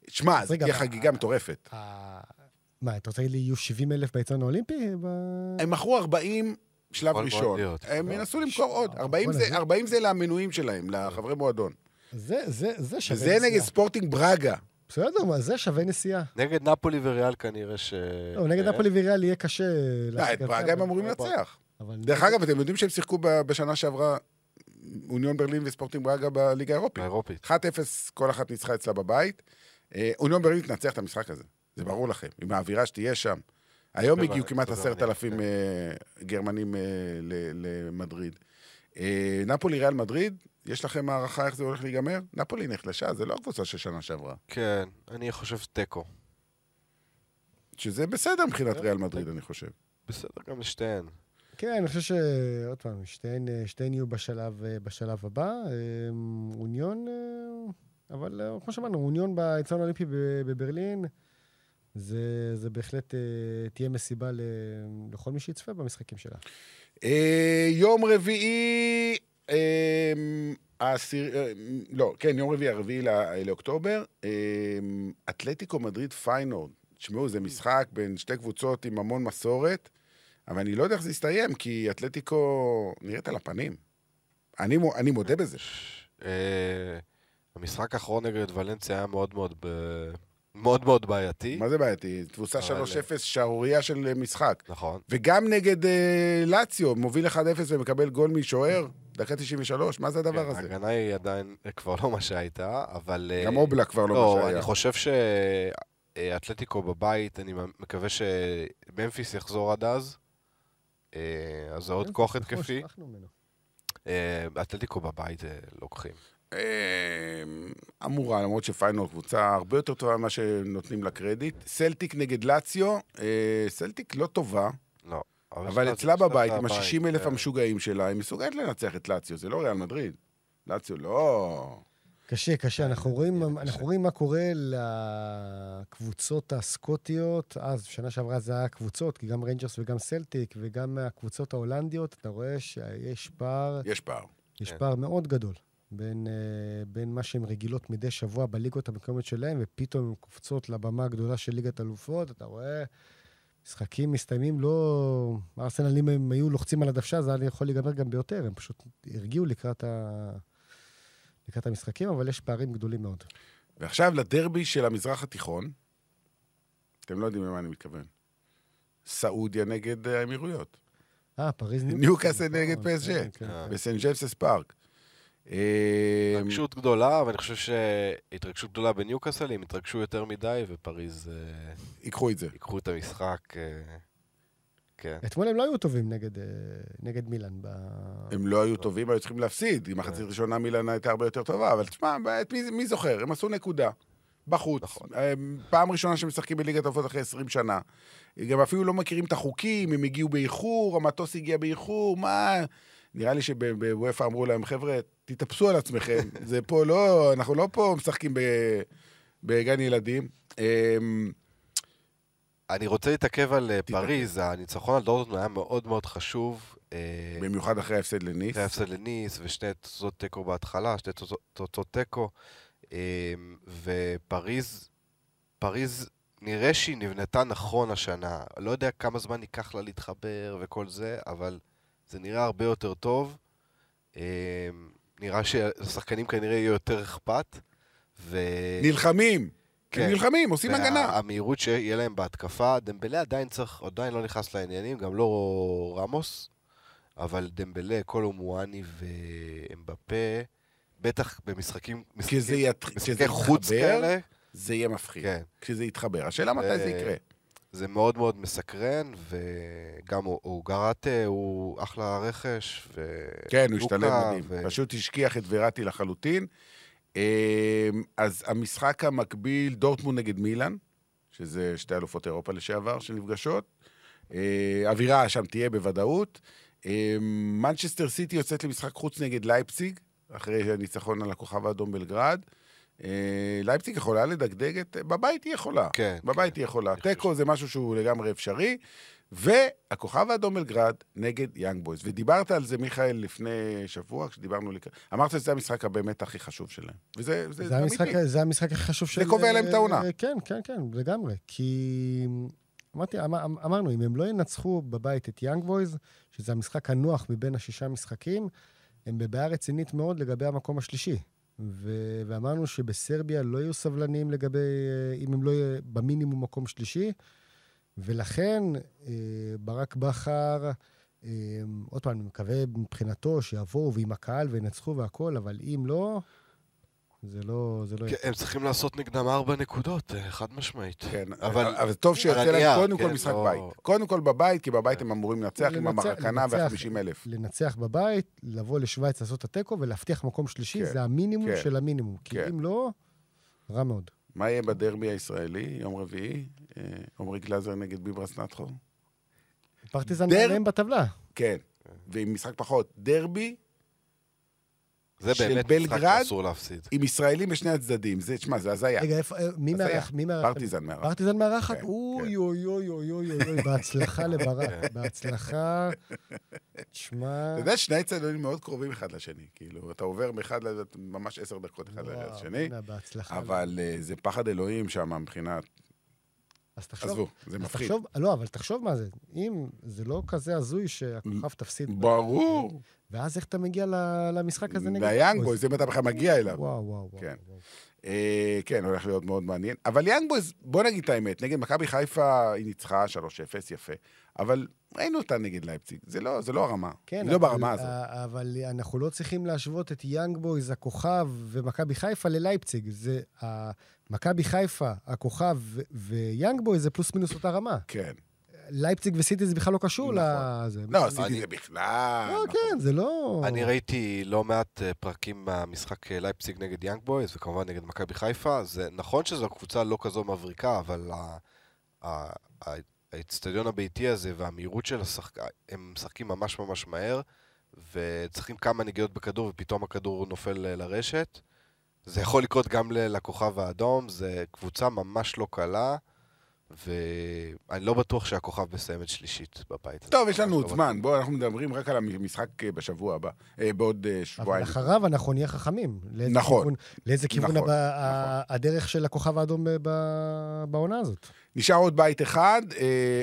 Speaker 3: שמע, זו תהיה
Speaker 4: מה-
Speaker 3: חגיגה מטורפת.
Speaker 4: מה, אתה רוצה להגיד לי, יהיו 70 אלף באיצטדיון האולימפי?
Speaker 3: הם מכרו 40 שלב ראשון. הם ינסו למכור עוד.
Speaker 4: בוא'נה,
Speaker 3: 40 זה-
Speaker 4: זה-
Speaker 3: 40 זה למנויים שלהם, לחברי מועדון.
Speaker 4: זה, זה, זה שווה נסיעה.
Speaker 3: נגד ספורטינג ברגה.
Speaker 4: בסדר, מה, זה שווה נסיעה.
Speaker 5: נגד נפולי וריאל כנראה ש...
Speaker 4: לא, נגד
Speaker 5: אה,
Speaker 4: נפולי ויריאל יהיה קשה...
Speaker 3: לא, את ברגה
Speaker 4: זה,
Speaker 3: הם אמורים לנצח. דרך אגב, אתם יודעים שהם שיחקו בשנה שעברה אוניון ברלין וספורטינג ברגה בליגה האירופית.
Speaker 5: האירופית.
Speaker 3: 1-0, כל אחת ניצחה אצלה בבית. אה, אוניון ברלין תנצח את המשחק הזה, זה ברור לכם, עם האווירה שתהיה שם. היום הגיעו כמעט עשרת אלפים
Speaker 5: כן.
Speaker 3: אה, גרמנים אה, למדריד. נפולי ריאל מדריד, יש לכם הערכה איך זה הולך להיגמר? נפולי נחלשה, זה לא הקבוצה של שנה שעברה.
Speaker 5: כן, אני חושב תיקו.
Speaker 3: שזה בסדר מבחינת ריאל מדריד, אני חושב.
Speaker 5: בסדר גם לשתיהן.
Speaker 4: כן, אני חושב ש... עוד פעם, שתיהן, יהיו בשלב, אה, בשלב הבא. אה, אוניון, אה, אבל אה, כמו שאמרנו, אוניון באצטדיון האולימפי בברלין, זה, זה בהחלט תהיה מסיבה לכל מי שיצפה במשחקים שלה.
Speaker 3: יום רביעי, אה, העשיר, לא, כן, יום רביעי, הרביעי לא- לאוקטובר, אה, אתלטיקו מדריד פיינורד. תשמעו, זה משחק בין שתי קבוצות עם המון מסורת, אבל אני לא יודע איך זה יסתיים, כי אתלטיקו נראית על הפנים. אני, אני מודה בזה.
Speaker 5: אה, המשחק האחרון נגד ולנסיה היה מאוד מאוד ב- מאוד מאוד בעייתי.
Speaker 3: מה זה בעייתי? תבוסה
Speaker 5: אבל-
Speaker 3: 3-0, שערורייה של אה, משחק.
Speaker 5: נכון.
Speaker 3: וגם נגד אה, לאציו, מוביל 1-0 ומקבל גול משוער, דקה 93, מה זה הדבר
Speaker 5: כן,
Speaker 3: הזה?
Speaker 5: ההגנה היא עדיין כבר לא מה שהייתה, אבל... אה,
Speaker 3: גם אובלה כבר לא
Speaker 5: לא,
Speaker 3: מה שהיה.
Speaker 5: אני חושב שאתלטיקו בבית, אני מקווה שממפיס יחזור עד אז. אה, אז זה עוד כוח התקפי. אה, אתלטיקו בבית אה, לוקחים.
Speaker 3: אה, אמורה, למרות שפיינור קבוצה הרבה יותר טובה ממה שנותנים לה קרדיט. סלטיק נגד לאציו, אה, סלטיק לא טובה,
Speaker 5: לא.
Speaker 3: אבל אצלה בבית, עם
Speaker 5: בבית,
Speaker 3: ה-60 אלף
Speaker 5: כן.
Speaker 3: המשוגעים שלה, היא מסוגלת לנצח את לאציו, זה לא ריאל מדריד. לאציו לא...
Speaker 4: קשה, קשה. אנחנו רואים,
Speaker 5: קשה.
Speaker 4: אנחנו רואים מה קורה לקבוצות הסקוטיות. אז, שנה שעברה זה היה קבוצות, כי גם ריינג'רס וגם סלטיק, וגם הקבוצות ההולנדיות, אתה רואה שיש פער,
Speaker 3: יש פער.
Speaker 4: יש
Speaker 5: כן.
Speaker 4: פער מאוד גדול בין, אה, בין מה שהן רגילות מדי שבוע בליגות המקומיות שלהן, ופתאום הן קופצות לבמה הגדולה של ליגת אלופות, אתה רואה... משחקים מסתיימים לא... ארסנל, אם הם היו לוחצים על הדוושה, זה היה יכול להיגמר גם ביותר. הם פשוט הרגיעו לקראת, ה... לקראת המשחקים, אבל יש פערים גדולים מאוד.
Speaker 3: ועכשיו לדרבי של המזרח התיכון, אתם לא יודעים למה אני מתכוון. סעודיה נגד האמירויות.
Speaker 4: אה, פריז
Speaker 3: ניוקאסל
Speaker 4: נכון,
Speaker 3: נגד.
Speaker 5: אה.
Speaker 3: בסן ג'יימסס פארק. אה,
Speaker 5: התרגשות גדולה, ואני חושב שהתרגשות גדולה בניוקאסל, הם התרגשו יותר מדי, ופריז אה,
Speaker 3: ייקחו את זה.
Speaker 5: ייקחו את המשחק. אה, כן.
Speaker 4: אתמול הם לא היו טובים נגד, אה, נגד מילאן. ב...
Speaker 3: הם לא היו טובים, היו צריכים להפסיד. עם מחצית ראשונה מילאן הייתה הרבה יותר טובה, אבל תשמע, את מי, מי זוכר? הם עשו נקודה. בחוץ.
Speaker 5: נכון.
Speaker 3: הם- פעם ראשונה שהם משחקים בליגת העופות אחרי 20 שנה. גם אפילו לא מכירים את החוקים, הם הגיעו באיחור, המטוס הגיע באיחור, מה... נראה לי שבוופא אמרו להם, חבר'ה, תתאפסו על עצמכם. זה פה לא, אנחנו לא פה משחקים ב, בגן ילדים.
Speaker 5: אני רוצה להתעכב על אה. פריז, הניצחון על דורטמונד היה מאוד מאוד חשוב. אה,
Speaker 3: במיוחד אחרי ההפסד לניס.
Speaker 5: אחרי ההפסד לניס, ושתי תוצאות תיקו בהתחלה, שתי תוצאות- תיקו. אה, ופריז, פריז, נראה שהיא נבנתה נכון השנה. לא יודע כמה זמן ייקח לה להתחבר וכל זה, אבל זה נראה הרבה יותר טוב. אה, נראה שלשחקנים כנראה יהיה יותר אכפת. ו...
Speaker 3: נלחמים.
Speaker 5: כן.
Speaker 3: הם נלחמים, עושים
Speaker 5: וה-
Speaker 3: הגנה.
Speaker 5: המהירות שיהיה להם בהתקפה, דמבלה עדיין צריך, עדיין לא נכנס לעניינים, גם לא רמוס, אבל דמבלה, קולו מואני ואמבפה, בטח במשחקים,
Speaker 3: כשזה
Speaker 5: משחקים,
Speaker 3: ית- כשזה
Speaker 5: משחקי חוץ
Speaker 3: יתחבר,
Speaker 5: כאלה,
Speaker 3: זה יהיה מפחיד.
Speaker 5: כן,
Speaker 3: כשזה יתחבר. השאלה מתי זה
Speaker 5: ו-
Speaker 3: יקרה.
Speaker 5: זה מאוד מאוד מסקרן, וגם הוא- הוא גראטה, הוא אחלה רכש, ו...
Speaker 3: כן, הוא השתלב מדהים.
Speaker 5: ו-
Speaker 3: פשוט השכיח את וראטי לחלוטין. אמ, אז המשחק המקביל, דורטמונד נגד מילאן, שזה שתי אלופות אירופה לשעבר שנפגשות. אה, אווירה שם תהיה בוודאות. אמ, מנצ'סטר סיטי יוצאת למשחק חוץ נגד לייפציג, אחרי הניצחון על הכוכב האדום בלגרד. אה, לייפציג יכולה לדגדג את... בבית היא יכולה.
Speaker 5: כן,
Speaker 3: בבית
Speaker 5: כן.
Speaker 3: היא יכולה. תיקו זה משהו שהוא לגמרי אפשרי. והכוכב האדום בלגרד נגד יאנג בויז. ודיברת על זה, מיכאל, לפני שבוע, כשדיברנו... לק... אמרת שזה המשחק הבאמת הכי חשוב שלהם. וזה זה,
Speaker 4: זה המשחק,
Speaker 3: אמיתי.
Speaker 4: זה המשחק הכי חשוב של...
Speaker 3: קובע להם את העונה.
Speaker 4: אה, כן, כן, כן, לגמרי. כי... אמרתי, אמר, אמרנו, אם הם לא ינצחו בבית את יאנג בויז, שזה המשחק הנוח מבין השישה משחקים, הם בבעיה רצינית מאוד לגבי המקום השלישי. ו- ואמרנו שבסרביה לא יהיו סבלניים לגבי, אה, אם הם לא יהיו במינימום מקום שלישי, ולכן אה, ברק בכר אה, עוד פעם, אני מקווה מבחינתו שיבואו ועם הקהל וינצחו והכול, אבל אם לא, זה לא... זה לא...
Speaker 5: כן, הם צריכים לעשות נגדם ארבע נקודות, אה, חד משמעית.
Speaker 3: כן,
Speaker 5: אבל-
Speaker 3: אבל, אבל טוב שיוצא להם קודם כל
Speaker 5: כן,
Speaker 3: משחק
Speaker 5: לא-
Speaker 3: בית. קודם כל בבית, כי בבית הם אמורים לנצח עם המרקנה
Speaker 4: לנצח.
Speaker 3: וה-50 אלף.
Speaker 4: לנצח בבית, לבוא לשוויץ לעשות את התיקו ולהבטיח מקום שלישי,
Speaker 3: כן,
Speaker 4: זה המינימום
Speaker 3: כן,
Speaker 4: של המינימום. כי
Speaker 3: כן.
Speaker 4: אם לא, רע מאוד.
Speaker 3: מה יהיה בדרבי הישראלי, יום רביעי? אה, עמרי גלאזר נגד ביברס נטחו?
Speaker 4: פרטיזן מעליהם בטבלה.
Speaker 3: כן, ועם משחק פחות. דרבי
Speaker 5: זה
Speaker 3: של
Speaker 5: באמת משחק
Speaker 3: בלגרד?
Speaker 5: שאסור להפסיד.
Speaker 3: עם ישראלים בשני הצדדים. זה, תשמע, זה הזיה.
Speaker 4: רגע, איפה, אה, מי. מארח? מי מארח?
Speaker 3: פרטיזן מארח.
Speaker 4: פרטיזן מארחת?
Speaker 3: כן,
Speaker 4: אוי אוי אוי אוי אוי אוי אוי, בהצלחה לברק. בהצלחה. תשמע...
Speaker 3: אתה יודע, שני הצדדים מאוד קרובים אחד לשני. כאילו, אתה עובר מאחד, ממש עשר דקות אחד לשני. אבל אה, זה פחד אלוהים שם מבחינת...
Speaker 4: אז תחשוב,
Speaker 3: עזבו, זה מפחיד.
Speaker 4: תחשוב, לא, אבל תחשוב מה זה. אם זה לא כזה הזוי שהכוכב תפסיד,
Speaker 3: ברור.
Speaker 4: ואז איך אתה מגיע למשחק הזה נגד...
Speaker 3: והיאנג
Speaker 4: בויז?
Speaker 3: אם אתה בכלל מגיע אליו.
Speaker 4: וואו, וואו, וואו.
Speaker 3: כן.
Speaker 4: וואו.
Speaker 3: אה, כן, הולך להיות מאוד מעניין. אבל יאנג בויז, בוא נגיד את האמת, נגד מכבי חיפה היא ניצחה 3-0, יפה. אבל ראינו אותה נגד לייפציג, זה לא, זה לא הרמה.
Speaker 4: כן,
Speaker 3: לא
Speaker 4: אבל-
Speaker 3: ברמה הזאת.
Speaker 4: ה- אבל אנחנו לא צריכים להשוות את יאנג בויז, הכוכב, ומכבי חיפה ללייפציג. זה מכבי חיפה, הכוכב ו- ויאנג בויז זה פלוס מינוס אותה רמה.
Speaker 3: כן.
Speaker 4: לייפציג וסיטי זה בכלל לא קשור
Speaker 3: נכון.
Speaker 4: לזה.
Speaker 3: לא, עשיתי זה בכלל.
Speaker 4: לא. כן, זה לא...
Speaker 5: אני ראיתי לא מעט אה, פרקים מהמשחק אה, לייפציג נגד יאנג בויז, וכמובן נגד מכבי חיפה. זה נכון שזו קבוצה לא כזו מבריקה, אבל ה- ה- ה- האצטדיון הביתי הזה והמהירות של השחק... הם משחקים ממש ממש מהר, וצריכים כמה נגיעות בכדור, ופתאום הכדור נופל לרשת. זה יכול לקרות גם לכוכב האדום, זו קבוצה ממש לא קלה, ואני לא בטוח שהכוכב מסיימת שלישית בבית הזה.
Speaker 3: טוב, יש לנו
Speaker 5: ממש
Speaker 3: עוד
Speaker 5: לא
Speaker 3: זמן. בואו, אנחנו מדברים רק על המשחק אה, בשבוע הבא, אה, בעוד אה,
Speaker 4: אבל
Speaker 3: שבועיים.
Speaker 4: אחריו אנחנו נהיה חכמים. לאיזה
Speaker 3: נכון.
Speaker 4: כיוון- לאיזה כיוון
Speaker 3: נכון,
Speaker 4: ה- הדרך של הכוכב האדום בעונה הזאת.
Speaker 3: נשאר עוד בית אחד,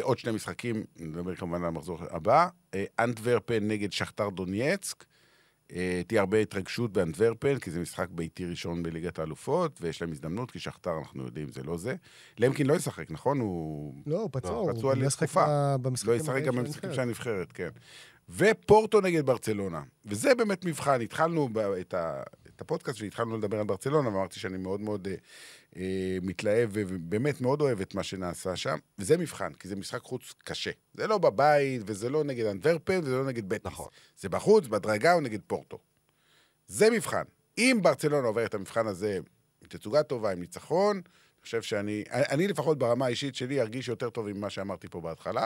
Speaker 3: עוד שני משחקים, נדבר כמובן על המחזור הבא. אנטוורפן נגד שכתר דונייצק. אה, תהיה הרבה התרגשות באנטוורפן, כי זה משחק ביתי ראשון בליגת האלופות, ויש להם הזדמנות, כי שכתר, אנחנו יודעים, זה לא זה. למקין לא ישחק, נכון? הוא
Speaker 4: לא, הוא פצוע,
Speaker 3: לא,
Speaker 4: הוא
Speaker 3: פצוע לתקופה. לא ישחק גם במשחקים. של הנבחרת, כן. ופורטו נגד ברצלונה. וזה באמת מבחן. התחלנו את, ה, את הפודקאסט והתחלנו לדבר על ברצלונה, ואמרתי שאני מאוד מאוד אה, אה, מתלהב ובאמת מאוד אוהב את מה שנעשה שם. וזה מבחן, כי זה משחק חוץ קשה. זה לא בבית, וזה לא נגד אנטוורפן, וזה לא נגד בטיס.
Speaker 5: נכון.
Speaker 3: זה בחוץ, בדרגה או נגד פורטו. זה מבחן. אם ברצלונה עוברת את המבחן הזה עם תצוגה טובה, עם ניצחון, אני חושב שאני, אני לפחות ברמה האישית שלי ארגיש יותר טוב ממה שאמרתי פה בהתחלה,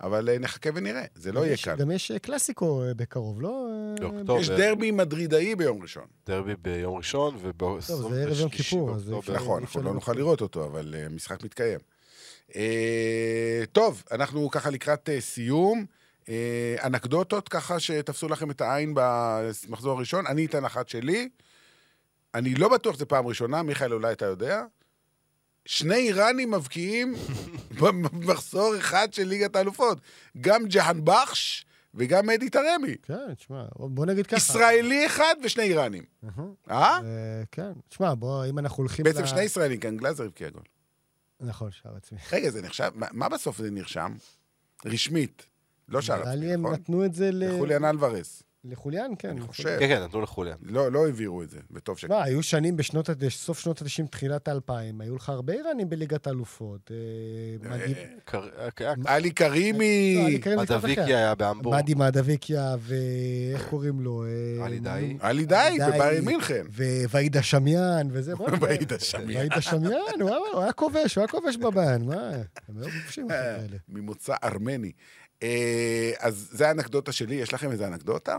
Speaker 3: אבל אה, נחכה ונראה, זה לא יהיה קל.
Speaker 4: גם יש אה, קלאסיקו אה, בקרוב, לא?
Speaker 5: באוקטובר.
Speaker 3: יש דרבי מדרידאי ביום ראשון.
Speaker 5: דרבי ביום ראשון,
Speaker 4: טוב, זה ערב יום כיפור, אז
Speaker 3: נכון, אנחנו לא נוכל. לראות אותו, אבל המשחק מתקיים. טוב, אנחנו ככה לקראת סיום. אנקדוטות ככה שתפסו לכם את העין במחזור הראשון. אני אתן אחת שלי. אני לא בטוח שזו פעם ראשונה, מיכאל, אולי אתה יודע. שני איראנים מבקיעים במחזור אחד של ליגת האלופות. גם ג'האן בחש וגם אדי תרמי.
Speaker 4: כן, תשמע, בוא נגיד ככה.
Speaker 3: ישראלי אחד ושני איראנים. אה?
Speaker 4: אה, כן. תשמע, בוא, אם אנחנו הולכים...
Speaker 3: בעצם שני ישראלים, כאן גלאזר הבקיע גול.
Speaker 4: נכון, שער עצמי.
Speaker 3: רגע, זה נחשב? מה, בסוף זה נרשם? רשמית. לא שער
Speaker 4: נראה
Speaker 3: עצמי,
Speaker 4: לי הם
Speaker 3: נכון?
Speaker 4: נתנו את זה ל-
Speaker 3: לחוליאן אלוורס.
Speaker 4: לחוליאן, כן.
Speaker 3: אני. חושב.
Speaker 5: כן, כן, נתנו לחוליאן.
Speaker 3: לא, לא העבירו את זה, וטוב ש...
Speaker 4: תשמע, היו שנים בשנות, ה- סוף שנות ה-90, תחילת ה-2000, היו לך הרבה איראנים בליגת האלופות. אה,
Speaker 5: קר- היה-
Speaker 3: עלי קרימי,
Speaker 4: לא.
Speaker 5: הדביקי היה בהמבורג.
Speaker 4: מדי מאדביקיה, ואיך קוראים לו? אה,
Speaker 5: עלי דאי.
Speaker 3: עלי די. בביירן מינכן.
Speaker 4: ווידה שמיאן, וזה. בוא,
Speaker 3: ואידה שמיאן.
Speaker 4: ואידה שמיאן, הוא היה- כובש, הוא היה כובש בבן, מה? הם היו כובשים האלה.
Speaker 3: ממוצא ארמני. אה, אז זה האנקדוטה שלי, יש לכם איזה אנקדוטה?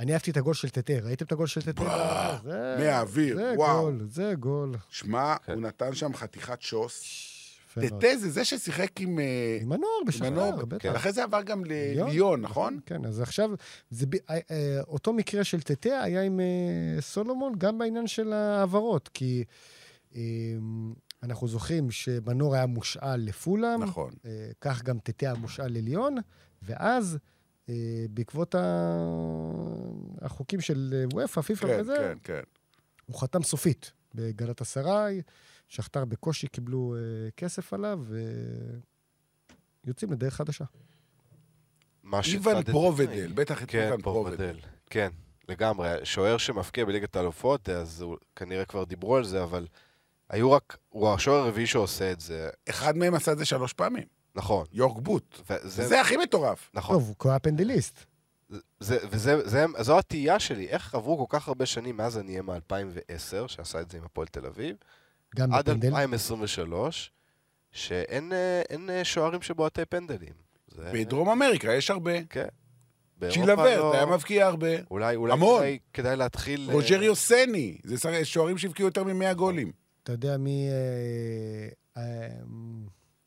Speaker 4: אני אהבתי את הגול של טטה, ראיתם את הגול של טטה?
Speaker 3: וואו,
Speaker 4: זה-
Speaker 3: מהאוויר,
Speaker 4: זה
Speaker 3: וואו.
Speaker 4: גול, זה גול.
Speaker 3: שמע,
Speaker 5: כן.
Speaker 3: הוא נתן שם חתיכת שוס. טטה זה זה ששיחק עם... אה,
Speaker 4: עם הנוער
Speaker 3: עם
Speaker 4: בשחר,
Speaker 3: הנוער,
Speaker 4: בטח.
Speaker 3: ואחרי זה עבר גם
Speaker 4: ליון,
Speaker 3: לליון, נכון?
Speaker 4: כן, אז עכשיו, זה, ב- אה, אה, אותו מקרה של טטה היה עם אה, סולומון, גם בעניין של ההעברות, כי אה, אנחנו זוכרים שבנור היה מושאל לפולאם,
Speaker 3: נכון.
Speaker 4: אה, כך גם טטה היה מושאל לליון, ואז אה, בעקבות ה... החוקים של אה, וופא, פיפ"א
Speaker 3: כן,
Speaker 4: וזה,
Speaker 3: כן, כן.
Speaker 4: הוא חתם סופית בגלת אסריי, שכתר בקושי קיבלו אה, כסף עליו, ויוצאים לדרך חדשה.
Speaker 3: איוון פרובדל, בטח את
Speaker 5: כן,
Speaker 3: איוון. פרובדל.
Speaker 5: כן, לגמרי. שוער שמפקיע בליגת האלופות, אז הוא, כנראה כבר דיברו על זה, אבל היו רק, הוא השוער הרביעי שעושה את זה,
Speaker 3: אחד מהם עשה את זה שלוש פעמים,
Speaker 5: נכון.
Speaker 3: יורק בוט.
Speaker 5: וזה,
Speaker 3: זה הכי מטורף.
Speaker 5: נכון.
Speaker 4: טוב, הוא היה פנדליסט.
Speaker 5: זה, וזה, זה, זו התהייה שלי, איך עברו כל כך הרבה שנים מאז אני אהיה מ-2010, שעשה את זה עם הפועל תל אביב,
Speaker 4: גם
Speaker 5: עד
Speaker 4: בפנדל.
Speaker 5: 2023, שאין אה, אין אה, שוערים שבועטי פנדלים. זה,
Speaker 3: בדרום אמריקה יש הרבה.
Speaker 5: כן.
Speaker 3: צ'ילברט
Speaker 5: לא-
Speaker 3: היה מבקיע הרבה.
Speaker 5: אולי, אולי
Speaker 3: המון.
Speaker 5: כדאי, כדאי להתחיל... אה,
Speaker 3: רוג'ריו סני, זה שוערים שהבקיעו יותר מ-100 גולים.
Speaker 4: אתה יודע מי... אה, אה,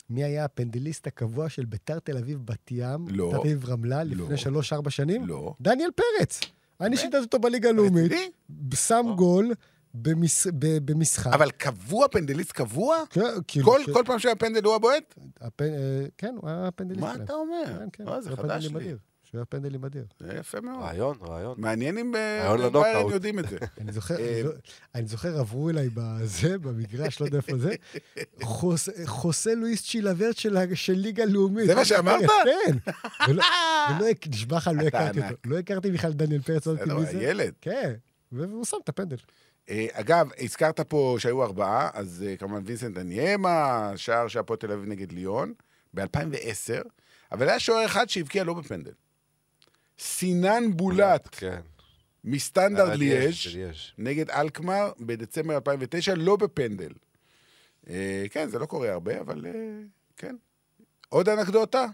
Speaker 4: מי היה הפנדליסט הקבוע של ביתר תל אביב בת ים?
Speaker 3: לא.
Speaker 4: תל אביב רמלה,
Speaker 3: לא.
Speaker 4: לפני שלוש-ארבע שנים?
Speaker 3: לא.
Speaker 4: דניאל פרץ. אני שיטטתי אותו בליגה הלאומית? שם גול במש- ב- במשחק.
Speaker 3: אבל קבוע, פנדליסט קבוע?
Speaker 4: כן, כאילו...
Speaker 3: כל
Speaker 4: ש-
Speaker 3: כל פעם שהיה פנדל הוא הבועט?
Speaker 4: הפנ- אה, כן, הוא היה פנדליסט.
Speaker 3: מה. אתה אומר?
Speaker 4: כן, כן.
Speaker 3: אה, זה חדש לי.
Speaker 4: אדיר. שהוא היה פנדלים אדיר.
Speaker 3: זה יפה מאוד.
Speaker 5: רעיון, רעיון.
Speaker 3: מעניין אם בביירן
Speaker 5: לנוקאוט.
Speaker 3: יודעים את זה.
Speaker 4: אני זוכר,
Speaker 3: אה,
Speaker 4: אני זו- אני זוכר, עברו אליי בזה, במגרש, לא יודע איפה זה, חוס- חוסה לואיס צ'ילברט של ליגה לאומית.
Speaker 3: זה מה שאמרת?
Speaker 4: כן. נשבע לך, לא הכרתי. אותו. לא הכרתי בכלל דניאל פרץ, לא ידעתי
Speaker 3: בסדר,
Speaker 4: מי זה.
Speaker 3: ילד.
Speaker 4: כן, והוא שם את הפנדל.
Speaker 3: אה, אגב, הזכרת פה שהיו ארבעה, אז אה, כמובן וינסנט אניימה, שער של הפועל תל אביב נגד ליון, ב-2010, אבל היה שוער אחד שהבקיע לא בפנדל. סינן בולט
Speaker 5: כן.
Speaker 3: מסטנדרט ליאז'. נגד אלקמר בדצמבר 2009, לא בפנדל. אה, כן, זה לא קורה הרבה, אבל אה, כן. עוד אנקדוטה?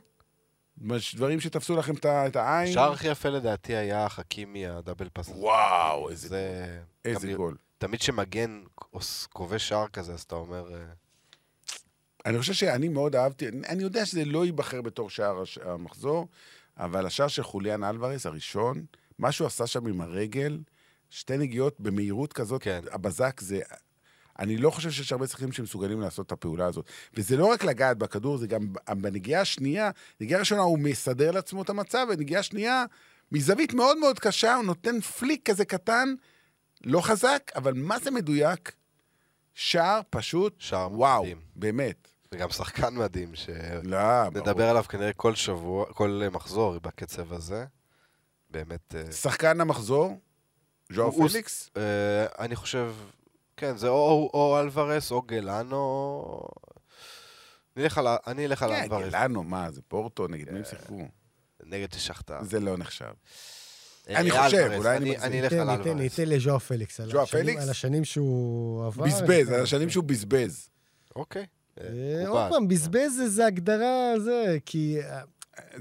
Speaker 3: דברים שתפסו לכם את העין?
Speaker 5: השער הכי יפה לדעתי היה חכימי הדאבל. הזה.
Speaker 3: וואו, איזה,
Speaker 5: זה...
Speaker 3: איזה
Speaker 5: גם
Speaker 3: גול.
Speaker 5: תמיד שמגן עוש- כובש שער כזה, אז אתה אומר... אה,
Speaker 3: אני חושב שאני מאוד אהבתי, אני- יודע שזה לא ייבחר בתור שער המחזור, אבל השער של חוליאן אלוורס, הראשון, מה שהוא עשה שם עם הרגל, שתי נגיעות במהירות כזאת,
Speaker 5: כן.
Speaker 3: הבזק זה... אני לא חושב שיש הרבה שחקנים שמסוגלים לעשות את הפעולה הזאת. וזה לא רק לגעת בכדור, זה גם בנגיעה השנייה, נגיעה ראשונה הוא מסדר לעצמו את המצב, ונגיעה שנייה, מזווית מאוד מאוד קשה, הוא נותן פליק כזה קטן, לא חזק, אבל מה זה מדויק? שער פשוט,
Speaker 5: שער
Speaker 3: וואו,
Speaker 5: מדהים.
Speaker 3: באמת.
Speaker 5: וגם שחקן מדהים,
Speaker 3: לא.
Speaker 5: שנדבר עליו כנראה כל שבוע, כל אה, מחזור בקצב הזה. באמת... אה,
Speaker 3: שחקן המחזור, ז'ואר פליקס,
Speaker 5: אה, אני חושב, כן, זה או, או אלוורס או גלאנו. אני אלך על, אני
Speaker 3: כן,
Speaker 5: אלוורס.
Speaker 3: גלאנו, מה, זה פורטו, נגד מי הם שיחקו?
Speaker 5: נגד שחטה.
Speaker 3: זה לא נחשב. אני חושב, אולי אני
Speaker 5: אני,
Speaker 3: מגזים.
Speaker 5: אני אלך על אלוורס.
Speaker 4: ניתן לז'ואר פליקס.
Speaker 3: ז'ואר פליקס?
Speaker 4: על השנים שהוא עבר.
Speaker 3: בזבז, על. השנים שהוא בזבז.
Speaker 5: אוקיי. אה,
Speaker 4: אה. עוד פעם, בזבז זה- זה הגדרה, זה, כי... אה,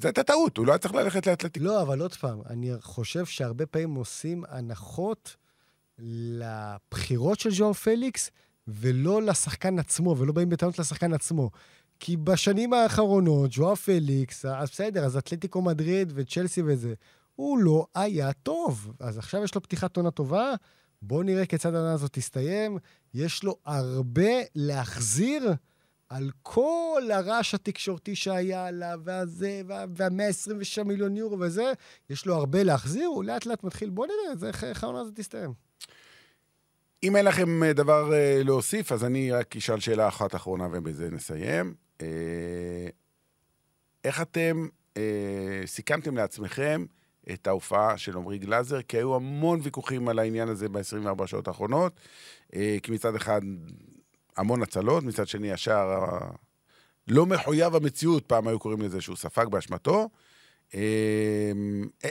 Speaker 3: זו הייתה טעות, הוא לא היה צריך ללכת לאתלטיקה.
Speaker 4: לא, אבל עוד פעם, אני חושב שהרבה פעמים עושים הנחות לבחירות של ז'ואר פליקס, ולא לשחקן עצמו, ולא באים בטענות לשחקן עצמו. כי בשנים האחרונות, ז'ואר פליקס, אז בסדר, אז אתלטיקו מדריד וצ'לסי וזה, הוא לא היה טוב. אז עכשיו יש לו פתיחת עונה טובה, בואו נראה כיצד העונה הזאת תסתיים. יש לו הרבה להחזיר על כל הרעש התקשורתי שהיה עליו, והזה, וה- וה-126 מיליון יורו וזה, יש לו הרבה להחזיר, הוא לאט לאט מתחיל, בואו נראה איך העונה הזאת תסתיים.
Speaker 3: אם אין לכם אה, דבר אה, להוסיף, אז אני רק אשאל שאלה אחת אחרונה ובזה נסיים. אה, איך אתם אה, סיכמתם לעצמכם את ההופעה של עמרי גלאזר? כי היו המון ויכוחים על העניין הזה ב-24 השעות האחרונות. אה, כי מצד אחד המון הצלות, מצד שני השער לא מחויב המציאות, פעם היו קוראים לזה שהוא ספג באשמתו. אה, אה,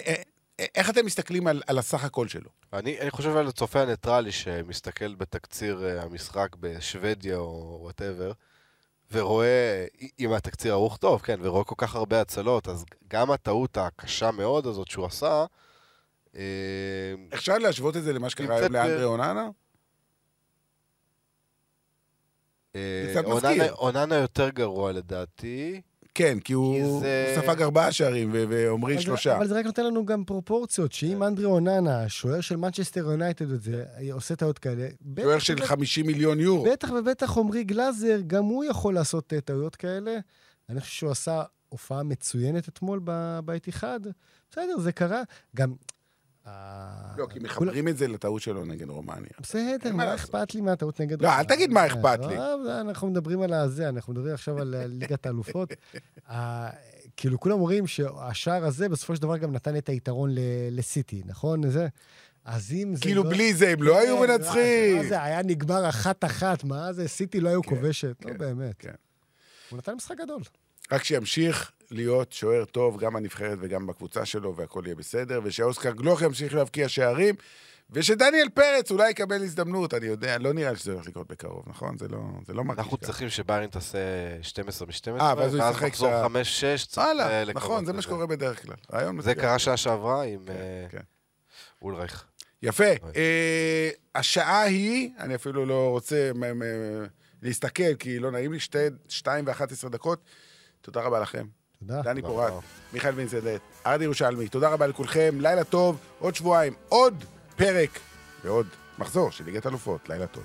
Speaker 3: אה, איך אתם מסתכלים על, על הסך הכל שלו?
Speaker 5: אני, אני חושב על הצופה הניטרלי שמסתכל בתקציר המשחק בשוודיה או whatever, ורואה, אם התקציר ערוך טוב, כן, ורואה כל כך הרבה הצלות, אז גם הטעות הקשה מאוד הזאת שהוא עשה,
Speaker 3: אפשר להשוות את זה למה שקרה היום לאנדרי אוננה קצת
Speaker 5: אוננה-. אוננה יותר גרוע לדעתי.
Speaker 3: כן, כי הוא,
Speaker 5: זה-
Speaker 3: ספג ארבעה שערים ועומרי
Speaker 4: זה-
Speaker 3: שלושה.
Speaker 4: אבל זה רק נותן לנו גם פרופורציות, שאם אנדרי אוננה, השוער של מנצ'סטר יונייטד וזה, עושה טעות כאלה,
Speaker 3: שוער של
Speaker 4: ובטח-
Speaker 3: 50 מיליון יורו.
Speaker 4: בטח ובטח עמרי גלאזר, גם הוא יכול לעשות אה, טעויות כאלה. אני חושב שהוא עשה הופעה מצוינת אתמול ב- באתיחד. בסדר, זה קרה. גם... אה,
Speaker 3: לא, כי מחברים את זה לטעות שלו נגד רומניה.
Speaker 4: בסדר,
Speaker 3: מה.
Speaker 4: אכפת לי מהטעות נגד...
Speaker 3: לא, אל
Speaker 4: רומניה?
Speaker 3: תגיד מה אכפת לי.
Speaker 4: אה, אנחנו מדברים על הזה, אנחנו מדברים עכשיו על אה, ליגת האלופות. אה, כאילו, כולם אומרים שהשער הזה בסופו של דבר גם נתן את היתרון לסיטי, נכון? זה... אז אם זה
Speaker 3: כאילו
Speaker 4: לא...
Speaker 3: בלי זה הם לא היו
Speaker 4: כן,
Speaker 3: מנצחים.
Speaker 4: מה זה, היה נגמר אחת-אחת, מה זה, סיטי לא היו
Speaker 3: כן,
Speaker 4: כובשת. לא
Speaker 3: כן,
Speaker 4: באמת.
Speaker 3: כן.
Speaker 4: הוא נתן משחק גדול.
Speaker 3: רק שימשיך להיות שוער טוב גם בנבחרת וגם בקבוצה שלו, והכל יהיה בסדר, ושאוסקר גלוך ימשיך להבקיע שערים, ושדניאל פרץ אולי יקבל הזדמנות, אני יודע, לא נראה לי שזה הולך לקרות בקרוב, נכון? זה לא, זה לא מרגיש
Speaker 5: אנחנו. צריכים שביירן תעשה 12 מ-12,
Speaker 3: אה, ואז הוא
Speaker 5: ואז
Speaker 3: ישחק
Speaker 5: מחזור
Speaker 3: את ה-
Speaker 5: 5-6, צריך
Speaker 3: וואלה,
Speaker 5: אה,
Speaker 3: נכון, זה מה. שקורה בדרך כלל.
Speaker 5: זה. קרה שעה שעברה עם
Speaker 3: כן,
Speaker 5: אה,
Speaker 3: כן.
Speaker 5: אולרייך.
Speaker 3: יפה. אה, השעה היא, אני אפילו לא רוצה להסתכל, כי לא נעים לי, שתי- שתיים ואחת עשרה דקות. תודה רבה לכם.
Speaker 4: תודה.
Speaker 3: דני פורט. מיכאל וינסדט, ארד ירושלמי, תודה רבה לכולכם, לילה טוב, עוד שבועיים, עוד פרק ועוד מחזור של ליגת אלופות, לילה טוב.